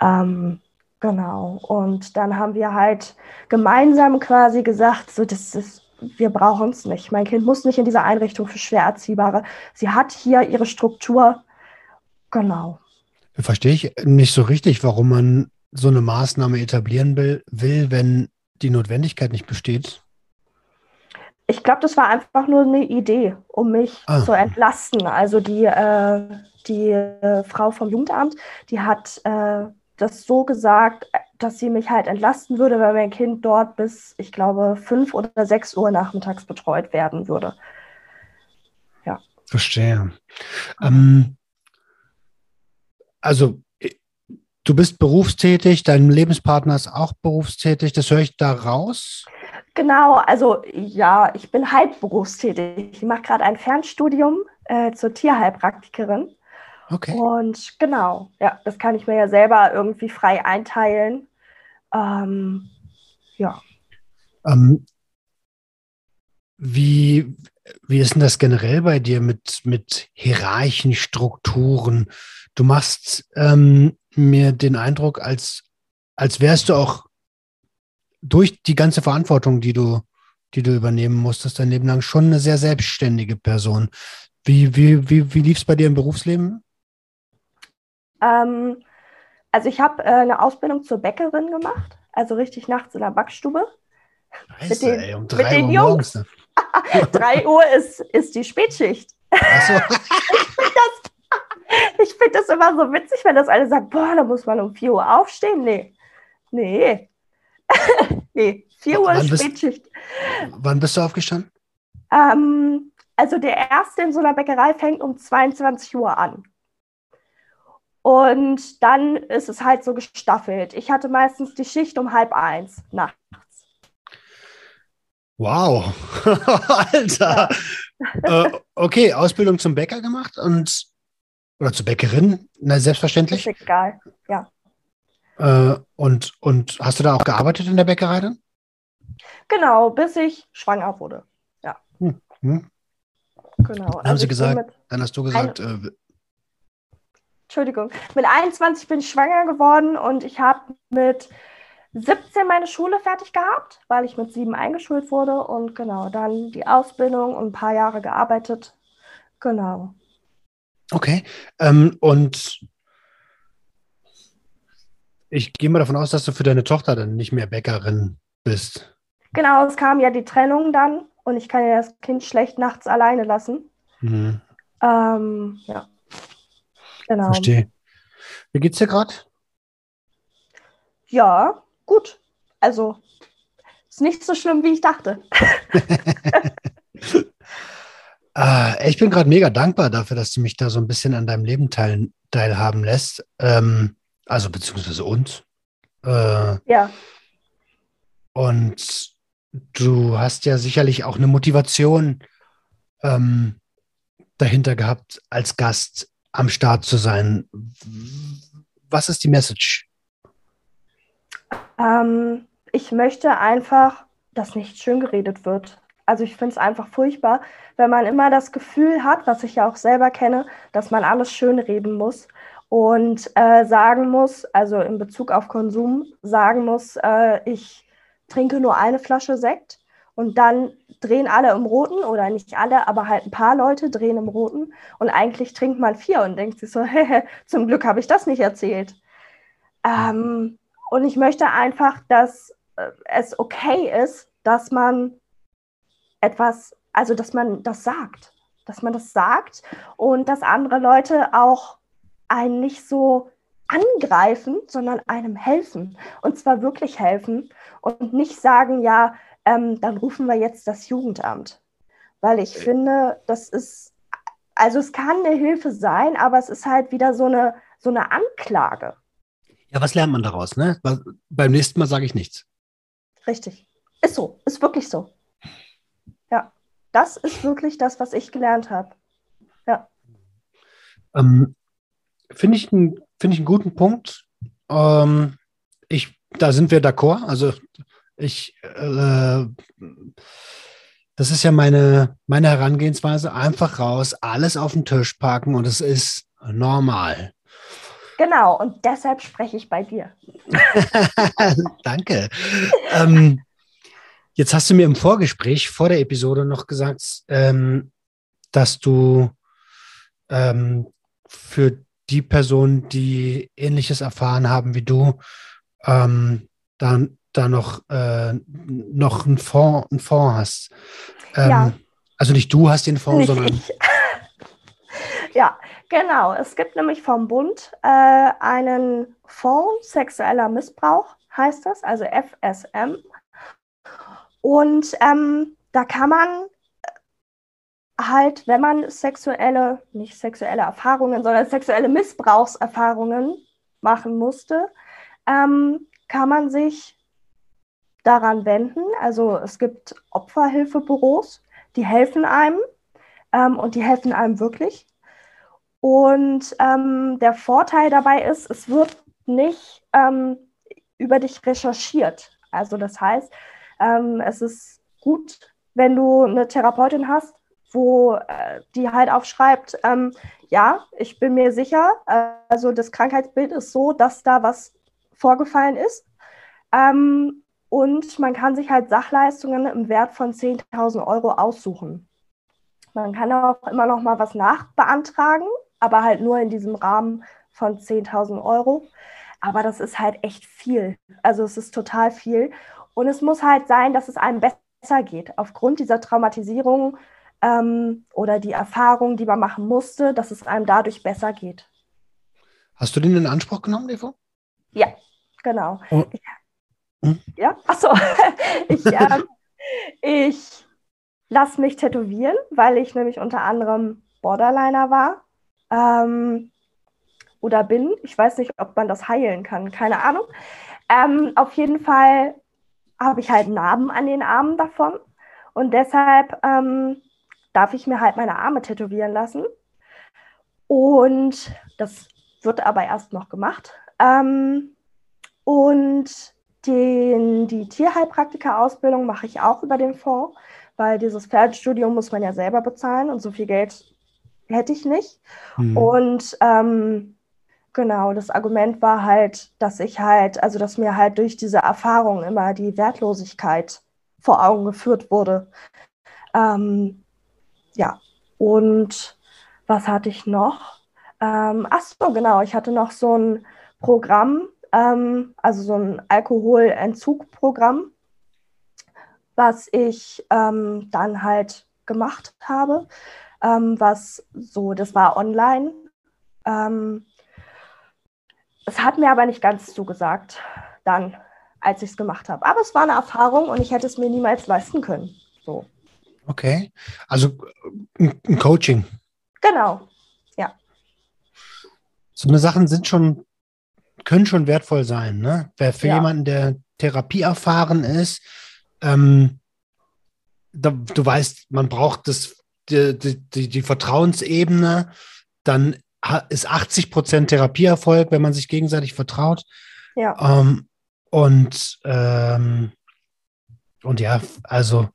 Ähm, genau. Und dann haben wir halt gemeinsam quasi gesagt, so das ist, wir brauchen es nicht. Mein Kind muss nicht in dieser Einrichtung für schwer Erziehbare. Sie hat hier ihre Struktur. Genau. Verstehe ich nicht so richtig, warum man so eine Maßnahme etablieren will, will wenn die Notwendigkeit nicht besteht ich glaube, das war einfach nur eine Idee, um mich ah. zu entlasten. Also die, äh, die äh, Frau vom Jugendamt, die hat äh, das so gesagt, dass sie mich halt entlasten würde, weil mein Kind dort bis, ich glaube, fünf oder sechs Uhr nachmittags betreut werden würde. Ja. Verstehe. Ähm, also du bist berufstätig, dein Lebenspartner ist auch berufstätig, das höre ich da raus. Genau, also ja, ich bin halb berufstätig. Ich mache gerade ein Fernstudium äh, zur Tierheilpraktikerin. Okay. Und genau, ja, das kann ich mir ja selber irgendwie frei einteilen. Ähm, ja. Ähm, wie, wie ist denn das generell bei dir mit, mit hierarchischen Strukturen? Du machst ähm, mir den Eindruck, als als wärst du auch durch die ganze Verantwortung, die du, die du übernehmen musstest, dein Leben lang schon eine sehr selbstständige Person. Wie, wie, wie, wie lief es bei dir im Berufsleben? Ähm, also ich habe äh, eine Ausbildung zur Bäckerin gemacht, also richtig nachts in der Backstube. Scheiße, mit den, ey, um mit drei den Uhr Jungs. morgens. ne? 3 Uhr ist, ist die Spätschicht. Ach so. Ich finde das immer so witzig, wenn das alle sagen, boah, da muss man um 4 Uhr aufstehen. Nee. Nee. nee, 4 Uhr ist Spätschicht. Wann bist du aufgestanden? Ähm, also der erste in so einer Bäckerei fängt um 22 Uhr an. Und dann ist es halt so gestaffelt. Ich hatte meistens die Schicht um halb eins nachts. Wow, Alter. Äh, okay, Ausbildung zum Bäcker gemacht und oder zur Bäckerin, na Ist selbstverständlich. egal. Äh, und, und hast du da auch gearbeitet in der Bäckerei dann? Genau, bis ich schwanger wurde. Hm. Genau. Dann haben sie ich bin gesagt, Dann hast du gesagt, äh, Entschuldigung, mit 21 bin ich schwanger geworden und ich habe mit 17 meine Schule fertig gehabt, weil ich mit sieben eingeschult wurde und genau, dann die Ausbildung und ein paar Jahre gearbeitet. Genau. Okay. Ähm, und ich gehe mal davon aus, dass du für deine Tochter dann nicht mehr Bäckerin bist. Genau, es kam ja die Trennung dann und ich kann ja das Kind schlecht nachts alleine lassen. Hm, Ähm, ja. Genau. verstehe. Wie geht's dir gerade? Ja, gut. Also, ist nicht so schlimm, wie ich dachte. Äh, ich bin gerade mega dankbar dafür, dass du mich da so ein bisschen an deinem Leben teil, teilhaben lässt. Ähm, also beziehungsweise uns. Äh, Ja, und du hast ja sicherlich auch eine Motivation ähm, dahinter gehabt, als Gast am Start zu sein. Was ist die Message? ähm, ich möchte einfach, dass nicht schön geredet wird. Also ich finde es einfach furchtbar, wenn man immer das Gefühl hat, was ich ja auch selber kenne, dass man alles schön reden muss und äh, sagen muss, also in Bezug auf Konsum, sagen muss, äh, ich trinke nur eine Flasche Sekt und dann drehen alle im Roten oder nicht alle, aber halt ein paar Leute drehen im Roten und eigentlich trinkt man vier und denkt sich so, zum Glück habe ich das nicht erzählt. Ähm, und ich möchte einfach, dass äh, es okay ist, dass man etwas, also dass man das sagt, dass man das sagt und dass andere Leute auch einen nicht so angreifen, sondern einem helfen. Und zwar wirklich helfen und nicht sagen, ja, ähm, dann rufen wir jetzt das Jugendamt. Weil ich finde, das ist, also es kann eine Hilfe sein, aber es ist halt wieder so eine, so eine Anklage. Ja, was lernt man daraus? Ne? Beim nächsten Mal sage ich nichts. Richtig. Ist so, ist wirklich so. Ja, das ist wirklich das, was ich gelernt habe. Ähm, Finde ich, einen- finde ich einen guten Punkt. Ähm, ich, da sind wir d'accord. Also ich, äh, das ist ja meine, meine Herangehensweise. Einfach raus, alles auf den Tisch packen und es ist normal. Genau, und deshalb spreche ich bei dir. Danke. ähm, jetzt hast du mir im Vorgespräch vor der Episode noch gesagt, ähm, dass du ähm, für die Personen, die Ähnliches erfahren haben wie du, ähm, da, da noch, äh, noch einen Fonds, einen Fonds hast. Ähm, Ja. Also nicht du hast den Fonds, Nicht sondern ich. ja, genau. Es gibt nämlich vom Bund äh, einen Fonds sexueller Missbrauch, heißt das, also FSM. Und ähm, da kann man halt, wenn man sexuelle, nicht sexuelle Erfahrungen, sondern sexuelle Missbrauchserfahrungen machen musste, ähm, kann man sich daran wenden. Also es gibt Opferhilfebüros, die helfen einem ähm, und die helfen einem wirklich. Und ähm, der Vorteil dabei ist, es wird nicht ähm, über dich recherchiert. Also das heißt, ähm, es ist gut, wenn du eine Therapeutin hast, wo äh, die halt aufschreibt, ähm, ja, ich bin mir sicher, äh, also das Krankheitsbild ist so, dass da was vorgefallen ist. Ähm, und man kann sich halt Sachleistungen im Wert von 10.000 Euro aussuchen. Man kann auch immer noch mal was nachbeantragen, aber halt nur in diesem Rahmen von 10.000 Euro. Aber das ist halt echt viel. Also es ist total viel. Und es muss halt sein, dass es einem besser geht. Aufgrund dieser Traumatisierung ähm, oder die Erfahrung, die man machen musste, dass es einem dadurch besser geht. Hast du den in Anspruch genommen, Eva? Ja, genau. Oh. Ich, hm? Ja, achso. ich, äh, ich lasse mich tätowieren, weil ich nämlich unter anderem Borderliner war. Ähm, oder bin. Ich weiß nicht, ob man das heilen kann, keine Ahnung. Ähm, auf jeden Fall habe ich halt Narben an den Armen davon. Und deshalb ähm, darf ich mir halt meine Arme tätowieren lassen. Und das wird aber erst noch gemacht. Ähm, und den, die Tierheilpraktika-Ausbildung mache ich auch über den Fonds, weil dieses Pferdestudium muss man ja selber bezahlen und so viel Geld hätte ich nicht. Mhm. Und ähm, genau, das Argument war halt, dass ich halt, also dass mir halt durch diese Erfahrung immer die Wertlosigkeit vor Augen geführt wurde. Ähm, ja, und was hatte ich noch? Ähm, ach genau, ich hatte noch so ein Programm, ähm, also so ein Alkoholentzugprogramm, was ich ähm, dann halt gemacht habe, ähm, was so, das war online. Ähm, es hat mir aber nicht ganz zugesagt, dann, als ich es gemacht habe. Aber es war eine Erfahrung und ich hätte es mir niemals leisten können. So. Okay, also ein Coaching. Genau, ja. So eine Sachen sind schon können schon wertvoll sein. Ne? Wer für ja. jemanden, der Therapie erfahren ist, ähm, da, du weißt, man braucht das, die, die, die Vertrauensebene, dann ist 80 Prozent Therapieerfolg, wenn man sich gegenseitig vertraut. Ja. Ähm, und, ähm, und ja, also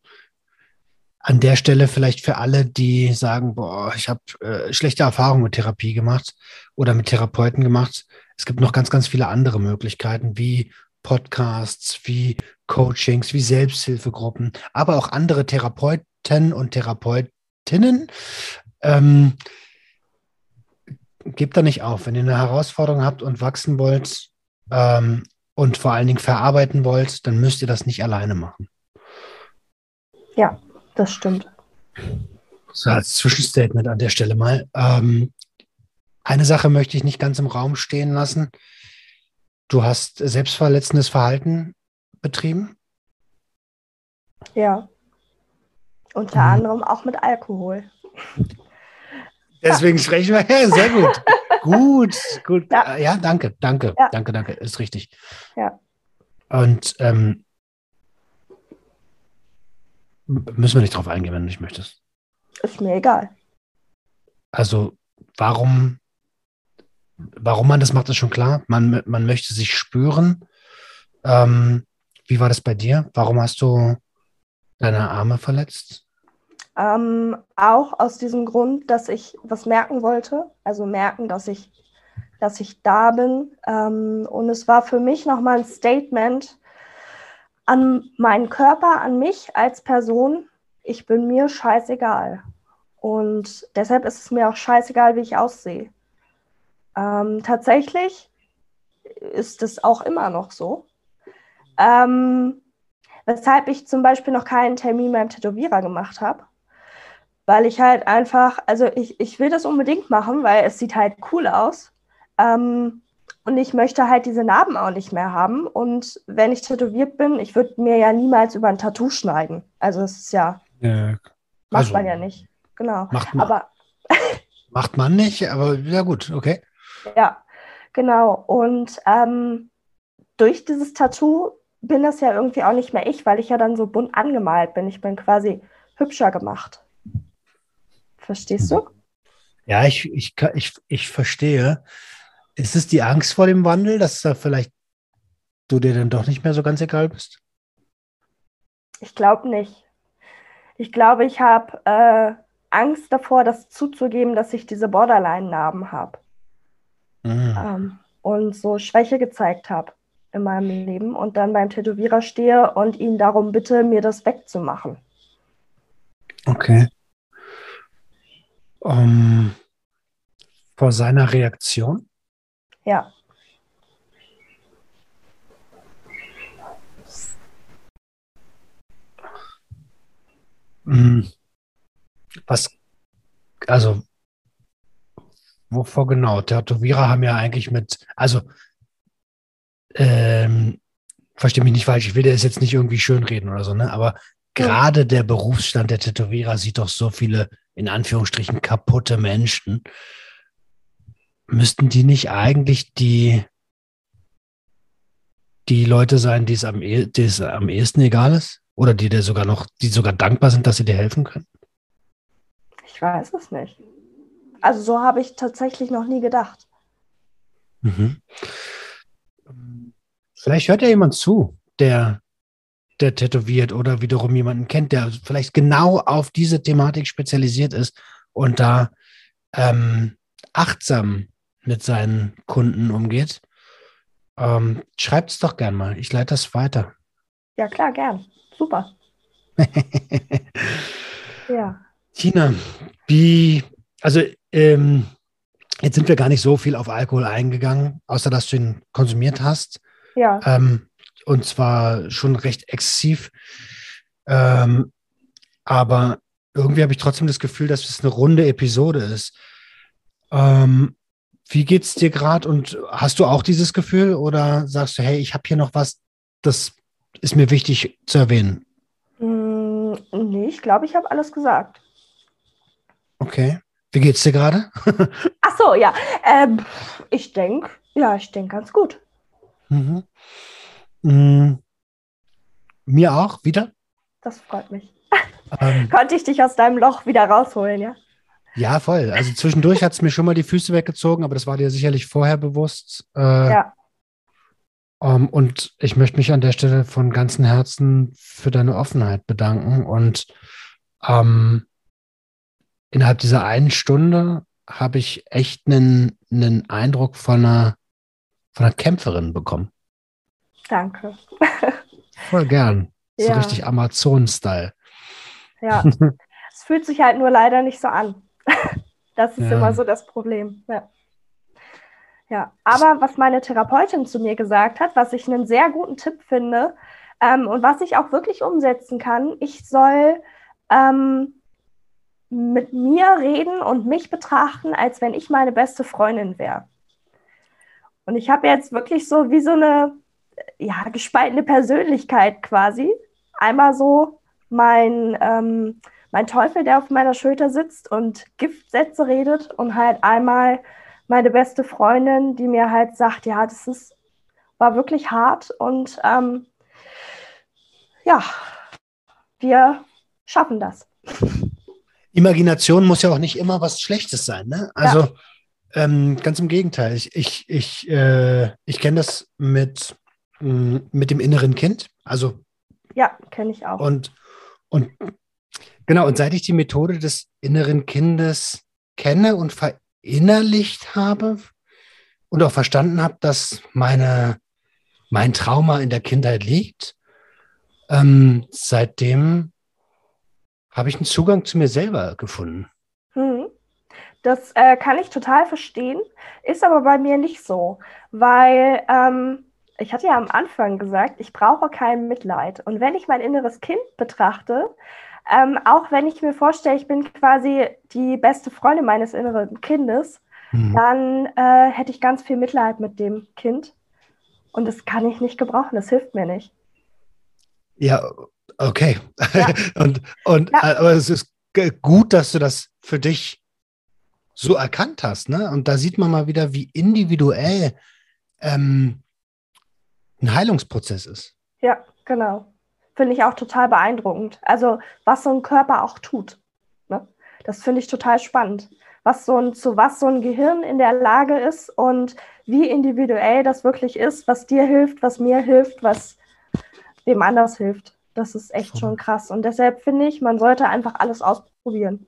an der Stelle vielleicht für alle, die sagen, boah, ich habe äh, schlechte Erfahrungen mit Therapie gemacht oder mit Therapeuten gemacht. Es gibt noch ganz, ganz viele andere Möglichkeiten, wie Podcasts, wie Coachings, wie Selbsthilfegruppen, aber auch andere Therapeuten und Therapeutinnen. Ähm, gebt da nicht auf. Wenn ihr eine Herausforderung habt und wachsen wollt ähm, und vor allen Dingen verarbeiten wollt, dann müsst ihr das nicht alleine machen. Ja, das stimmt. So als Zwischenstatement an der Stelle mal. Ähm, eine Sache möchte ich nicht ganz im Raum stehen lassen. Du hast selbstverletzendes Verhalten betrieben? Ja. Unter mhm. anderem auch mit Alkohol. Deswegen sprechen wir. Ja, sehr gut. gut, gut. Ja, ja danke, danke, ja. danke, danke. Ist richtig. Ja. Und ähm, müssen wir nicht drauf eingehen, wenn du nicht möchtest. Ist mir egal. Also, warum warum man das macht, ist schon klar. Man, man möchte sich spüren. Ähm, wie war das bei dir? Warum hast du deine Arme verletzt? Ähm, auch aus diesem Grund, dass ich was merken wollte. Also merken, dass ich, dass ich da bin. Ähm, und es war für mich nochmal ein Statement an meinen Körper, an mich als Person. Ich bin mir scheißegal. Und deshalb ist es mir auch scheißegal, wie ich aussehe. Ähm, tatsächlich ist es auch immer noch so. Ähm, weshalb ich zum Beispiel noch keinen Termin beim Tätowierer gemacht habe. Weil ich halt einfach, also ich, ich will das unbedingt machen, weil es sieht halt cool aus. Ähm, und ich möchte halt diese Narben auch nicht mehr haben. Und wenn ich tätowiert bin, ich würde mir ja niemals über ein Tattoo schneiden. Also es ist ja, ja also, macht man ja nicht. Genau. Macht man, aber macht man nicht, aber ja gut, okay. Ja, genau. Und ähm, durch dieses Tattoo bin das ja irgendwie auch nicht mehr ich, weil ich ja dann so bunt angemalt bin. Ich bin quasi hübscher gemacht. Verstehst du? Ja, ich, ich, ich, ich verstehe. Ist es die Angst vor dem Wandel, dass da vielleicht du dir dann doch nicht mehr so ganz egal bist? Ich glaube nicht. Ich glaube, ich habe äh, Angst davor, das zuzugeben, dass ich diese Borderline-Narben habe mhm. ähm, und so Schwäche gezeigt habe. in meinem Leben und dann beim Tätowierer stehe und ihn darum bitte, mir das wegzumachen. Okay. Um, vor seiner Reaktion? Ja. Hm. Was, also, wovor genau? Tätowierer haben ja eigentlich mit, also, ähm, verstehe mich nicht falsch, ich will dir das jetzt nicht irgendwie schönreden oder so, ne? Aber gerade der Berufsstand der Tätowierer sieht doch so viele, in Anführungsstrichen, kaputte Menschen. Müssten die nicht eigentlich die, die Leute sein, die es am, eh, die es am ehesten egal ist? Oder die dir sogar noch, die sogar dankbar sind, dass sie dir helfen können? Ich weiß es nicht. Also so habe ich tatsächlich noch nie gedacht. Mhm. Vielleicht hört ja jemand zu, der, der tätowiert oder wiederum jemanden kennt, der vielleicht genau auf diese Thematik spezialisiert ist und da ähm, achtsam mit seinen Kunden umgeht. Ähm, Schreibt es doch gern mal. Ich leite das weiter. Ja, klar, gern. Super. ja. Tina, wie, also ähm, jetzt sind wir gar nicht so viel auf Alkohol eingegangen, außer dass du ihn konsumiert hast. Ja. Ähm, und zwar schon recht exzessiv. Ähm, aber irgendwie habe ich trotzdem das Gefühl, dass es eine runde Episode ist. Ähm, wie geht's dir gerade und hast du auch dieses Gefühl oder sagst du, hey, ich habe hier noch was, das ist mir wichtig zu erwähnen? Mm, nee, ich glaube, ich habe alles gesagt. Okay. Wie geht's dir gerade? Ach so, ja. Ähm, ich denke, ja, ich denke ganz gut. Mhm. Mhm. Mir auch, wieder? Das freut mich. Ähm, Konnte ich dich aus deinem Loch wieder rausholen, ja? Ja, voll. Also zwischendurch hat es mir schon mal die Füße weggezogen, aber das war dir sicherlich vorher bewusst. Äh, ja. Um, ähm, und ich möchte mich an der Stelle von ganzem Herzen für deine Offenheit bedanken. Und ähm, innerhalb dieser einen Stunde habe ich echt einen, einen Eindruck von einer, von einer Kämpferin bekommen. Danke. Voll gern. So ja. richtig Amazon-Style. Ja, es fühlt sich halt nur leider nicht so an. Das ist ja. immer so das Problem. Ja. ja, aber was meine Therapeutin zu mir gesagt hat, was ich einen sehr guten Tipp finde ähm, und was ich auch wirklich umsetzen kann, ich soll ähm, mit mir reden und mich betrachten, als wenn ich meine beste Freundin wäre. Und ich habe jetzt wirklich so wie so eine ja, gespaltene Persönlichkeit quasi. Einmal so mein, ähm, mein Teufel, der auf meiner Schulter sitzt und Giftsätze redet und halt einmal meine beste Freundin, die mir halt sagt, ja, das ist, war wirklich hart und ähm, ja, wir schaffen das. Imagination muss ja auch nicht immer was Schlechtes sein, ne? Also ja. ähm, ganz im Gegenteil. Ich, ich, ich, äh, ich kenne das mit, mit dem inneren Kind. Also ja, kenne ich auch. Und, und genau, und seit ich die Methode des inneren Kindes kenne und verinnerlicht habe und auch verstanden habe, dass meine, mein Trauma in der Kindheit liegt, ähm, seitdem habe ich einen Zugang zu mir selber gefunden. Hm. Das äh, kann ich total verstehen, ist aber bei mir nicht so, weil ähm, ich hatte ja am Anfang gesagt, ich brauche kein Mitleid. Und wenn ich mein inneres Kind betrachte, ähm, auch wenn ich mir vorstelle, ich bin quasi die beste Freundin meines inneren Kindes, hm. dann äh, hätte ich ganz viel Mitleid mit dem Kind. Und das kann ich nicht gebrauchen, das hilft mir nicht. Ja, Okay. Ja. und und ja. aber es ist gut, dass du das für dich so erkannt hast, ne? Und da sieht man mal wieder, wie individuell ähm, ein Heilungsprozess ist. Ja, genau. Finde ich auch total beeindruckend. Also, was so ein Körper auch tut. Ne? Das finde ich total spannend. Was so ein, zu was so ein Gehirn in der Lage ist und wie individuell das wirklich ist, was dir hilft, was mir hilft, was wem anders hilft. Das ist echt schon krass. Und deshalb finde ich, man sollte einfach alles ausprobieren.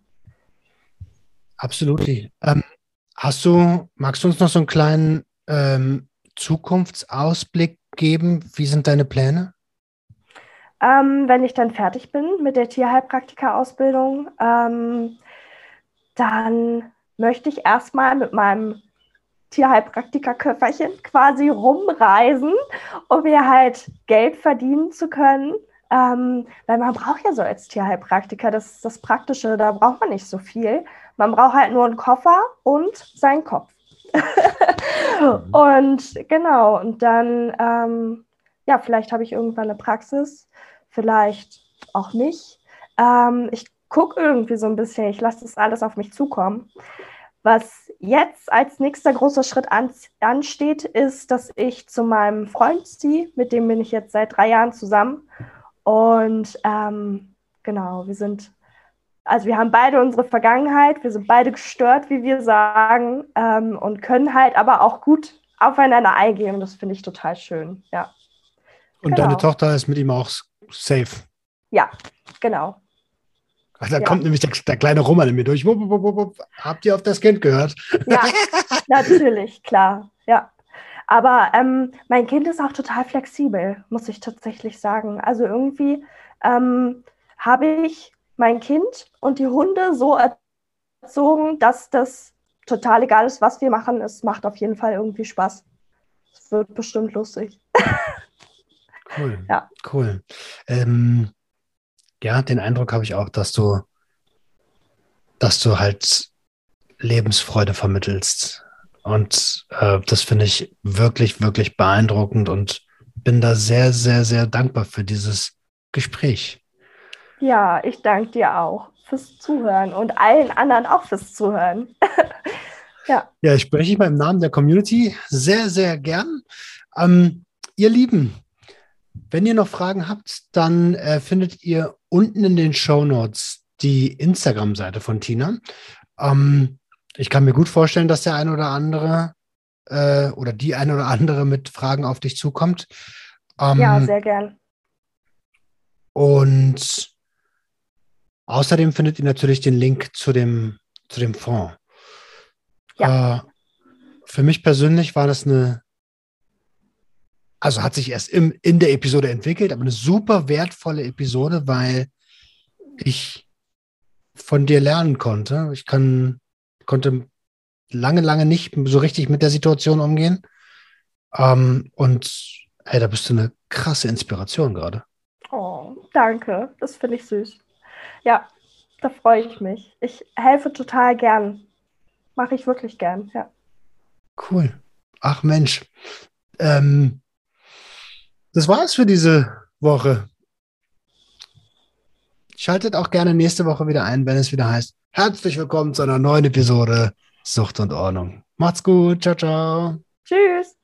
Absolut. Ähm, hast du, magst du uns noch so einen kleinen ähm, Zukunftsausblick geben? Wie sind deine Pläne? Ähm, wenn ich dann fertig bin mit der Tierheilpraktika-Ausbildung, ähm, dann möchte ich erstmal mit meinem Tierheilpraktiker-Köfferchen quasi rumreisen, um mir halt Geld verdienen zu können. Ähm, weil man braucht ja so als Tierheilpraktiker, das ist das Praktische, da braucht man nicht so viel. Man braucht halt nur einen Koffer und seinen Kopf. Und genau, und dann, ähm, ja, vielleicht habe ich irgendwann eine Praxis, vielleicht auch nicht. Ähm, ich gucke irgendwie so ein bisschen, ich lasse das alles auf mich zukommen. Was jetzt als nächster großer Schritt an, ansteht, ist, dass ich zu meinem Freund ziehe, mit dem bin ich jetzt seit drei Jahren zusammen. Und ähm, genau, wir sind, also wir haben beide unsere Vergangenheit, wir sind beide gestört, wie wir sagen, ähm, und können halt aber auch gut aufeinander eingehen. Und das finde ich total schön, ja. Und genau. deine Tochter ist mit ihm auch safe? Ja, genau. Da ja. kommt nämlich der, der, kleine Roman in mir durch. Wupp, wupp, wupp, Habt ihr auf das Kind gehört? Ja, natürlich, klar. Ja. Aber ähm, mein Kind ist auch total flexibel, muss ich tatsächlich sagen. Also irgendwie ähm, habe ich mein Kind und die Hunde so erzogen, dass das total egal ist, was wir machen. Es macht auf jeden Fall irgendwie Spaß. Es wird bestimmt lustig. Cool. Ja. Cool. Ähm, ja, den Eindruck habe ich auch, dass du, dass du halt Lebensfreude vermittelst. Und äh, das finde ich wirklich, wirklich beeindruckend und bin da sehr, sehr, sehr dankbar für dieses Gespräch. Ja, ich danke dir auch fürs Zuhören und allen anderen auch fürs Zuhören. ja. Ja, ich spreche mal im Namen der Community sehr, sehr gern. Ähm, ihr Lieben, wenn ihr noch Fragen habt, dann äh, findet ihr unten in den Show Notes die Instagram-Seite von Tina. Ähm, ich kann mir gut vorstellen, dass der eine oder andere äh, oder die eine oder andere mit Fragen auf dich zukommt. Ähm, ja, sehr gern. Und außerdem findet ihr natürlich den Link zu dem, zu dem Fonds. Ja. Äh, für mich persönlich war das eine also hat sich erst im, in der Episode entwickelt, aber eine super wertvolle Episode, weil ich von dir lernen konnte. Ich kann, konnte lange, lange nicht so richtig mit der Situation umgehen. Ähm, und hey, da bist du eine krasse Inspiration gerade. Oh, danke. Das finde ich süß. Ja, da freue ich mich. Ich helfe total gern. Mache ich wirklich gern, ja. Cool. Ach Mensch. Ähm, das war's für diese Woche. Schaltet auch gerne nächste Woche wieder ein, wenn es wieder heißt, herzlich willkommen zu einer neuen Episode Sucht und Ordnung. Macht's gut. Ciao, ciao. Tschüss.